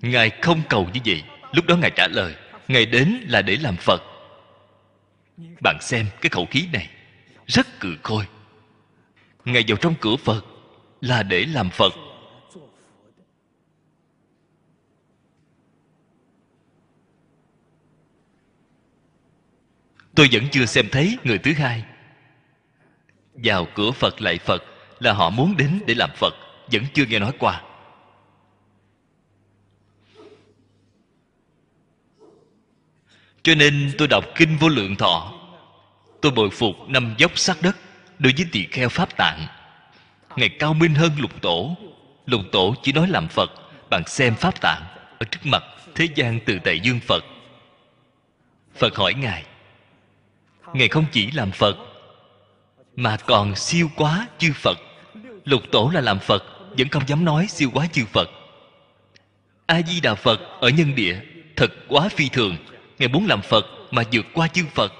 Ngài không cầu như vậy. Lúc đó ngài trả lời, ngài đến là để làm phật. Bạn xem cái khẩu khí này, rất cự khôi. Ngài vào trong cửa phật là để làm phật. Tôi vẫn chưa xem thấy người thứ hai. Vào cửa phật lại phật, là họ muốn đến để làm phật, vẫn chưa nghe nói qua. Cho nên tôi đọc kinh vô lượng thọ. Tôi bồi phục năm dốc sát đất đối với tỳ kheo pháp tạng. Ngày cao minh hơn lục tổ. Lục tổ chỉ nói làm phật bạn xem pháp tạng ở trước mặt thế gian từ tại dương phật. Phật hỏi ngài ngài không chỉ làm phật, mà còn siêu quá chư phật. Lục tổ là làm phật, vẫn không dám nói siêu quá chư phật. A di đà phật ở nhân địa, thật quá phi thường. Ngài muốn làm phật mà vượt qua chư phật.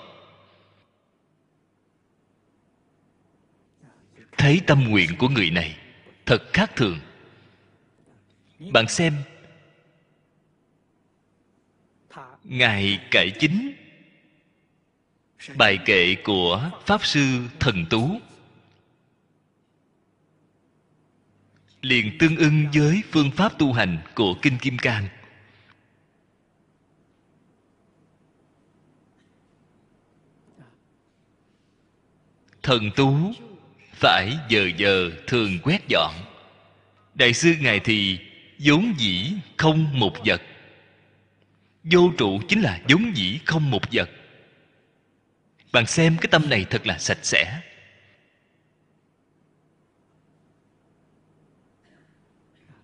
Thấy tâm nguyện của người này, thật khác thường. Bạn xem, ngài cải chính bài kệ của pháp sư thần tú. Liền tương ưng với phương pháp tu hành của kinh kim cang. Thần tú phải giờ giờ thường quét dọn. Đại sư ngài thì vốn dĩ không một vật. Vô trụ chính là vốn dĩ không một vật bạn xem cái tâm này thật là sạch sẽ.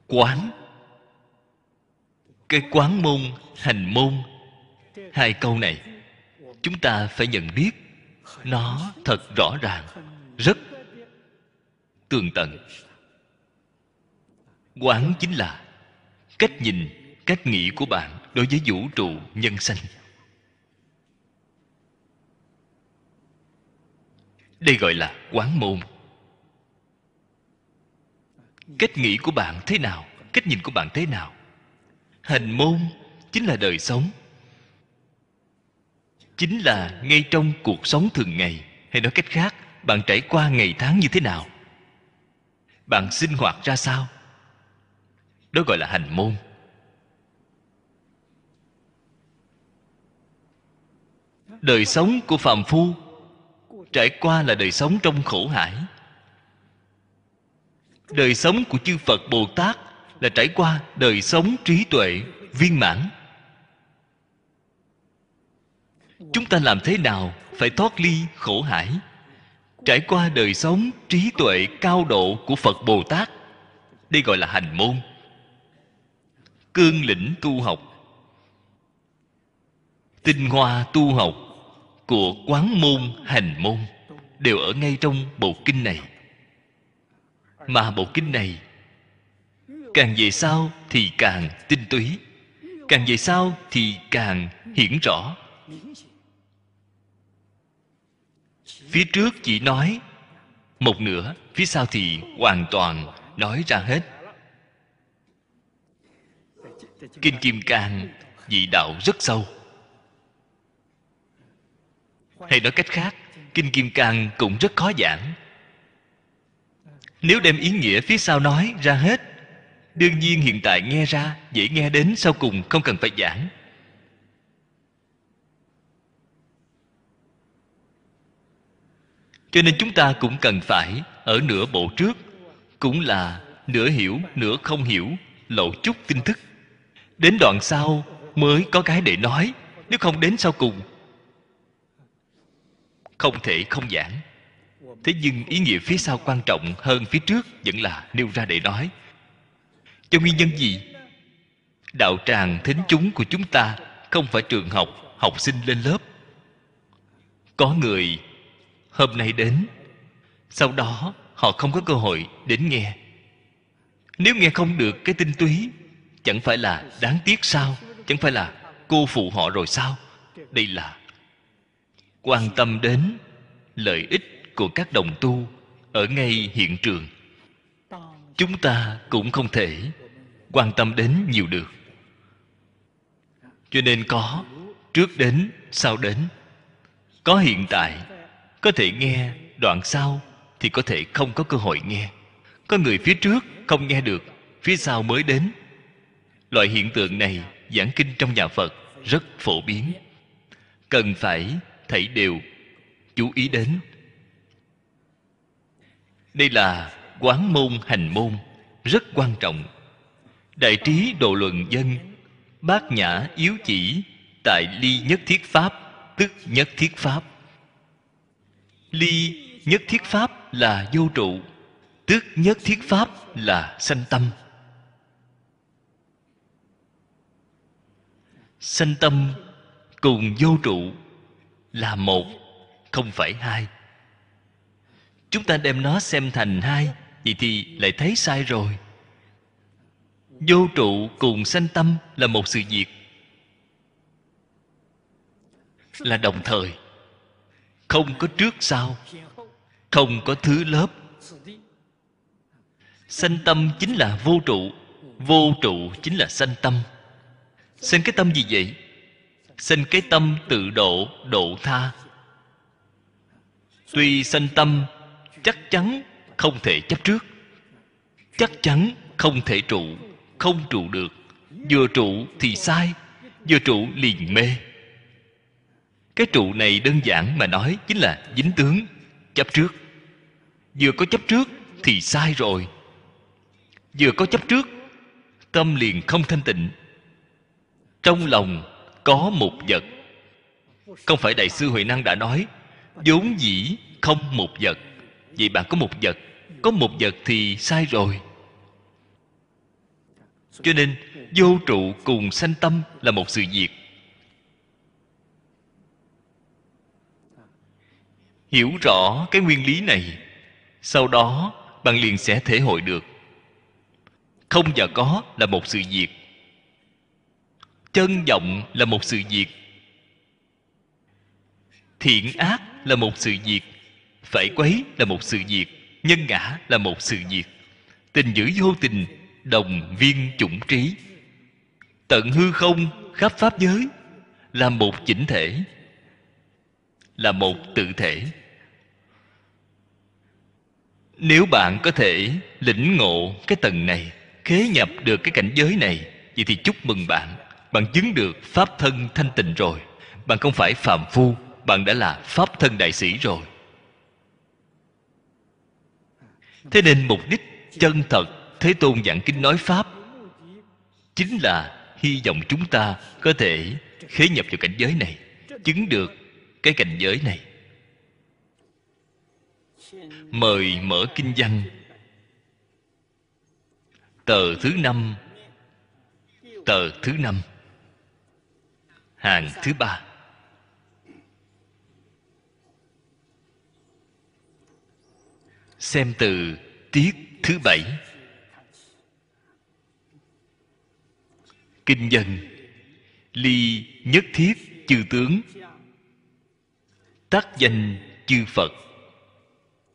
Quán. Cái quán môn, hành môn. Hai câu này, chúng ta phải nhận biết nó thật rõ ràng, rất tường tận. Quán chính là cách nhìn, cách nghĩ của bạn đối với vũ trụ nhân sanh. Đây gọi là quán môn. Cách nghĩ của bạn thế nào? Cách nhìn của bạn thế nào? Hành môn chính là đời sống. Chính là ngay trong cuộc sống thường ngày. Hay nói cách khác, bạn trải qua ngày tháng như thế nào? Bạn sinh hoạt ra sao? Đó gọi là hành môn. Đời sống của phàm phu trải qua là đời sống trong khổ hải. Đời sống của chư phật bồ tát là trải qua đời sống trí tuệ, viên mãn. Chúng ta làm thế nào phải thoát ly khổ hải? Trải qua đời sống trí tuệ cao độ của phật bồ tát, đây gọi là hành môn. Cương lĩnh tu học. Tinh hoa tu học của quán môn hành môn đều ở ngay trong bộ kinh này. Mà bộ kinh này, càng về sau thì càng tinh túy, càng về sau thì càng hiển rõ. Phía trước chỉ nói, một nửa, phía sau thì hoàn toàn nói ra hết. Kinh kim cang vị đạo rất sâu hay nói cách khác, kinh kim cang cũng rất khó giảng. Nếu đem ý nghĩa phía sau nói ra hết, đương nhiên hiện tại nghe ra, dễ nghe đến sau cùng không cần phải giảng. Cho nên chúng ta cũng cần phải ở nửa bộ trước, cũng là nửa hiểu, nửa không hiểu, lộ chút tin thức đến đoạn sau mới có cái để nói, nếu không đến sau cùng không thể không giảng. Thế nhưng ý nghĩa phía sau quan trọng hơn phía trước vẫn là nêu ra để nói. Cho nguyên nhân gì? Đạo tràng thính chúng của chúng ta không phải trường học học sinh lên lớp. Có người hôm nay đến, sau đó họ không có cơ hội đến nghe. Nếu nghe không được cái tinh túy, chẳng phải là đáng tiếc sao? Chẳng phải là cô phụ họ rồi sao? Đây là quan tâm đến lợi ích của các đồng tu ở ngay hiện trường. Chúng ta cũng không thể quan tâm đến nhiều được. Cho nên có, trước đến, sau đến. Có hiện tại, có thể nghe đoạn sau thì có thể không có cơ hội nghe. Có người phía trước không nghe được, phía sau mới đến. Loại hiện tượng này giảng kinh trong nhà phật rất phổ biến. Cần phải thảy đều chú ý đến. Đây là quán môn hành môn rất quan trọng. Đại trí độ luận dân, bát nhã yếu chỉ, tại ly nhất thiết pháp, tức nhất thiết pháp. Ly nhất thiết pháp là vô trụ, tức nhất thiết pháp là sanh tâm. Sanh tâm cùng vô trụ là một, không phải hai. Chúng ta đem nó xem thành hai vậy thì lại thấy sai rồi. Vô trụ cùng sanh tâm là một sự việc. Là đồng thời. Không có trước sau. Không có thứ lớp. Sanh tâm chính là vô trụ. Vô trụ chính là sanh tâm. Sanh cái tâm gì vậy? Xin cái tâm tự độ độ tha. Tuy sanh tâm, chắc chắn không thể chấp trước. Chắc chắn không thể trụ, không trụ được. Vừa trụ thì sai, vừa trụ liền mê. Cái trụ này đơn giản mà nói chính là dính tướng, chấp trước. Vừa có chấp trước thì sai rồi. Vừa có chấp trước, tâm liền không thanh tịnh. Trong lòng có một vật. Không phải đại sư huệ năng đã nói, vốn dĩ không một vật. Vậy bạn có một vật, có một vật thì sai rồi. Cho nên, vô trụ cùng sanh tâm là một sự việc. Hiểu rõ cái nguyên lý này, sau đó bạn liền sẽ thể hội được. Không và có là một sự việc chân vọng là một sự việc. Thiện ác là một sự việc. Phải quấy là một sự việc. Nhân ngã là một sự việc. Tình dữ vô tình, đồng viên chủng trí. Tận hư không, khắp pháp giới, là một chỉnh thể, là một tự thể. Nếu bạn có thể lĩnh ngộ cái tầng này, khế nhập được cái cảnh giới này, vậy thì chúc mừng bạn bạn chứng được pháp thân thanh tịnh rồi. Bạn không phải phàm phu, bạn đã là pháp thân đại sĩ rồi. Thế nên mục đích chân thật thế tôn giảng kinh nói pháp chính là hy vọng chúng ta có thể khế nhập vào cảnh giới này, chứng được cái cảnh giới này. Mời mở kinh văn. Tờ thứ năm. Tờ thứ năm hàng thứ ba. Xem từ tiết thứ bảy. Kinh dân. Ly nhất thiết chư tướng. Tác danh chư phật.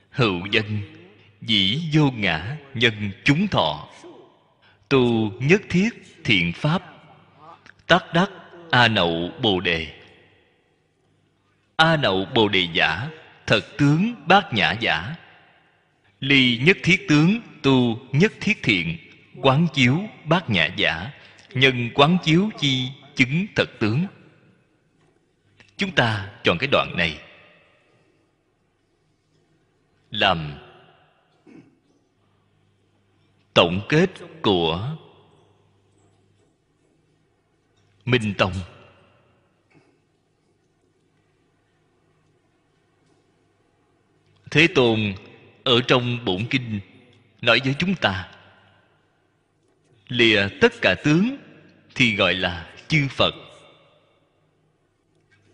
Hữu dân. Dĩ vô ngã nhân chúng thọ. Tu nhất thiết thiện pháp. Tác đắc a nậu bồ đề. A nậu bồ đề giả, thật tướng bát nhã giả. Ly nhất thiết tướng, tu nhất thiết thiện, quán chiếu bát nhã giả. Nhân quán chiếu chi chứng thật tướng. Chúng ta chọn cái đoạn này. Làm tổng kết của minh tông. Thế tôn, ở trong bổn kinh, nói với chúng ta, lìa tất cả tướng thì gọi là chư phật.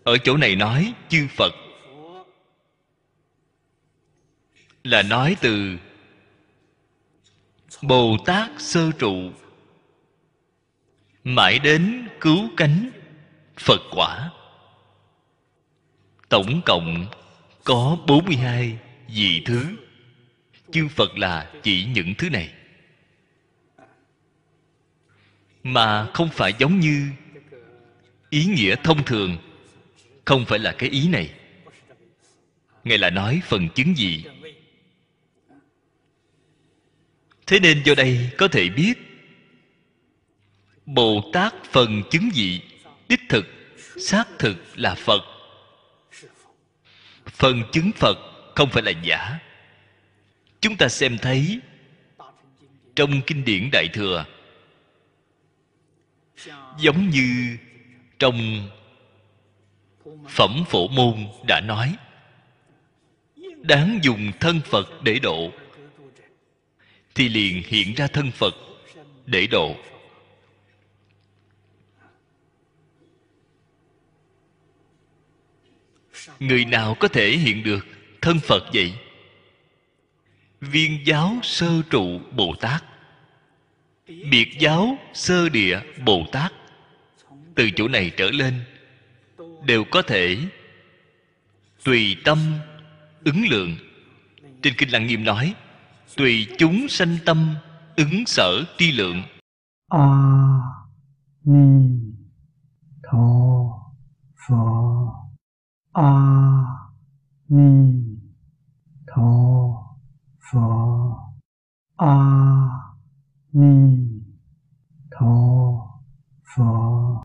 Ở chỗ này nói chư phật là nói từ bồ tát sơ trụ mãi đến cứu cánh, phật quả. Tổng cộng có 42 vị thứ. Chư phật là chỉ những thứ này. Mà không phải giống như ý nghĩa thông thường, không phải là cái ý này. Ngài là nói phần chứng gì? Thế nên do đây có thể biết bồ tát phần chứng dị, đích thực, xác thực là phật. Phần chứng phật không phải là giả. Chúng ta xem thấy trong kinh điển đại thừa, giống như trong phẩm phổ môn đã nói, đáng dùng thân phật để độ, thì liền hiện ra thân phật để độ. Người nào có thể hiện được thân phật vậy? Viên giáo sơ trụ bồ tát. Biệt giáo sơ địa bồ tát. Từ chỗ này trở lên, đều có thể tùy tâm ứng lượng. Trên kinh lăng nghiêm nói, tùy chúng sanh tâm ứng sở tri lượng. A ni tho 阿弥陀佛。阿弥陀佛。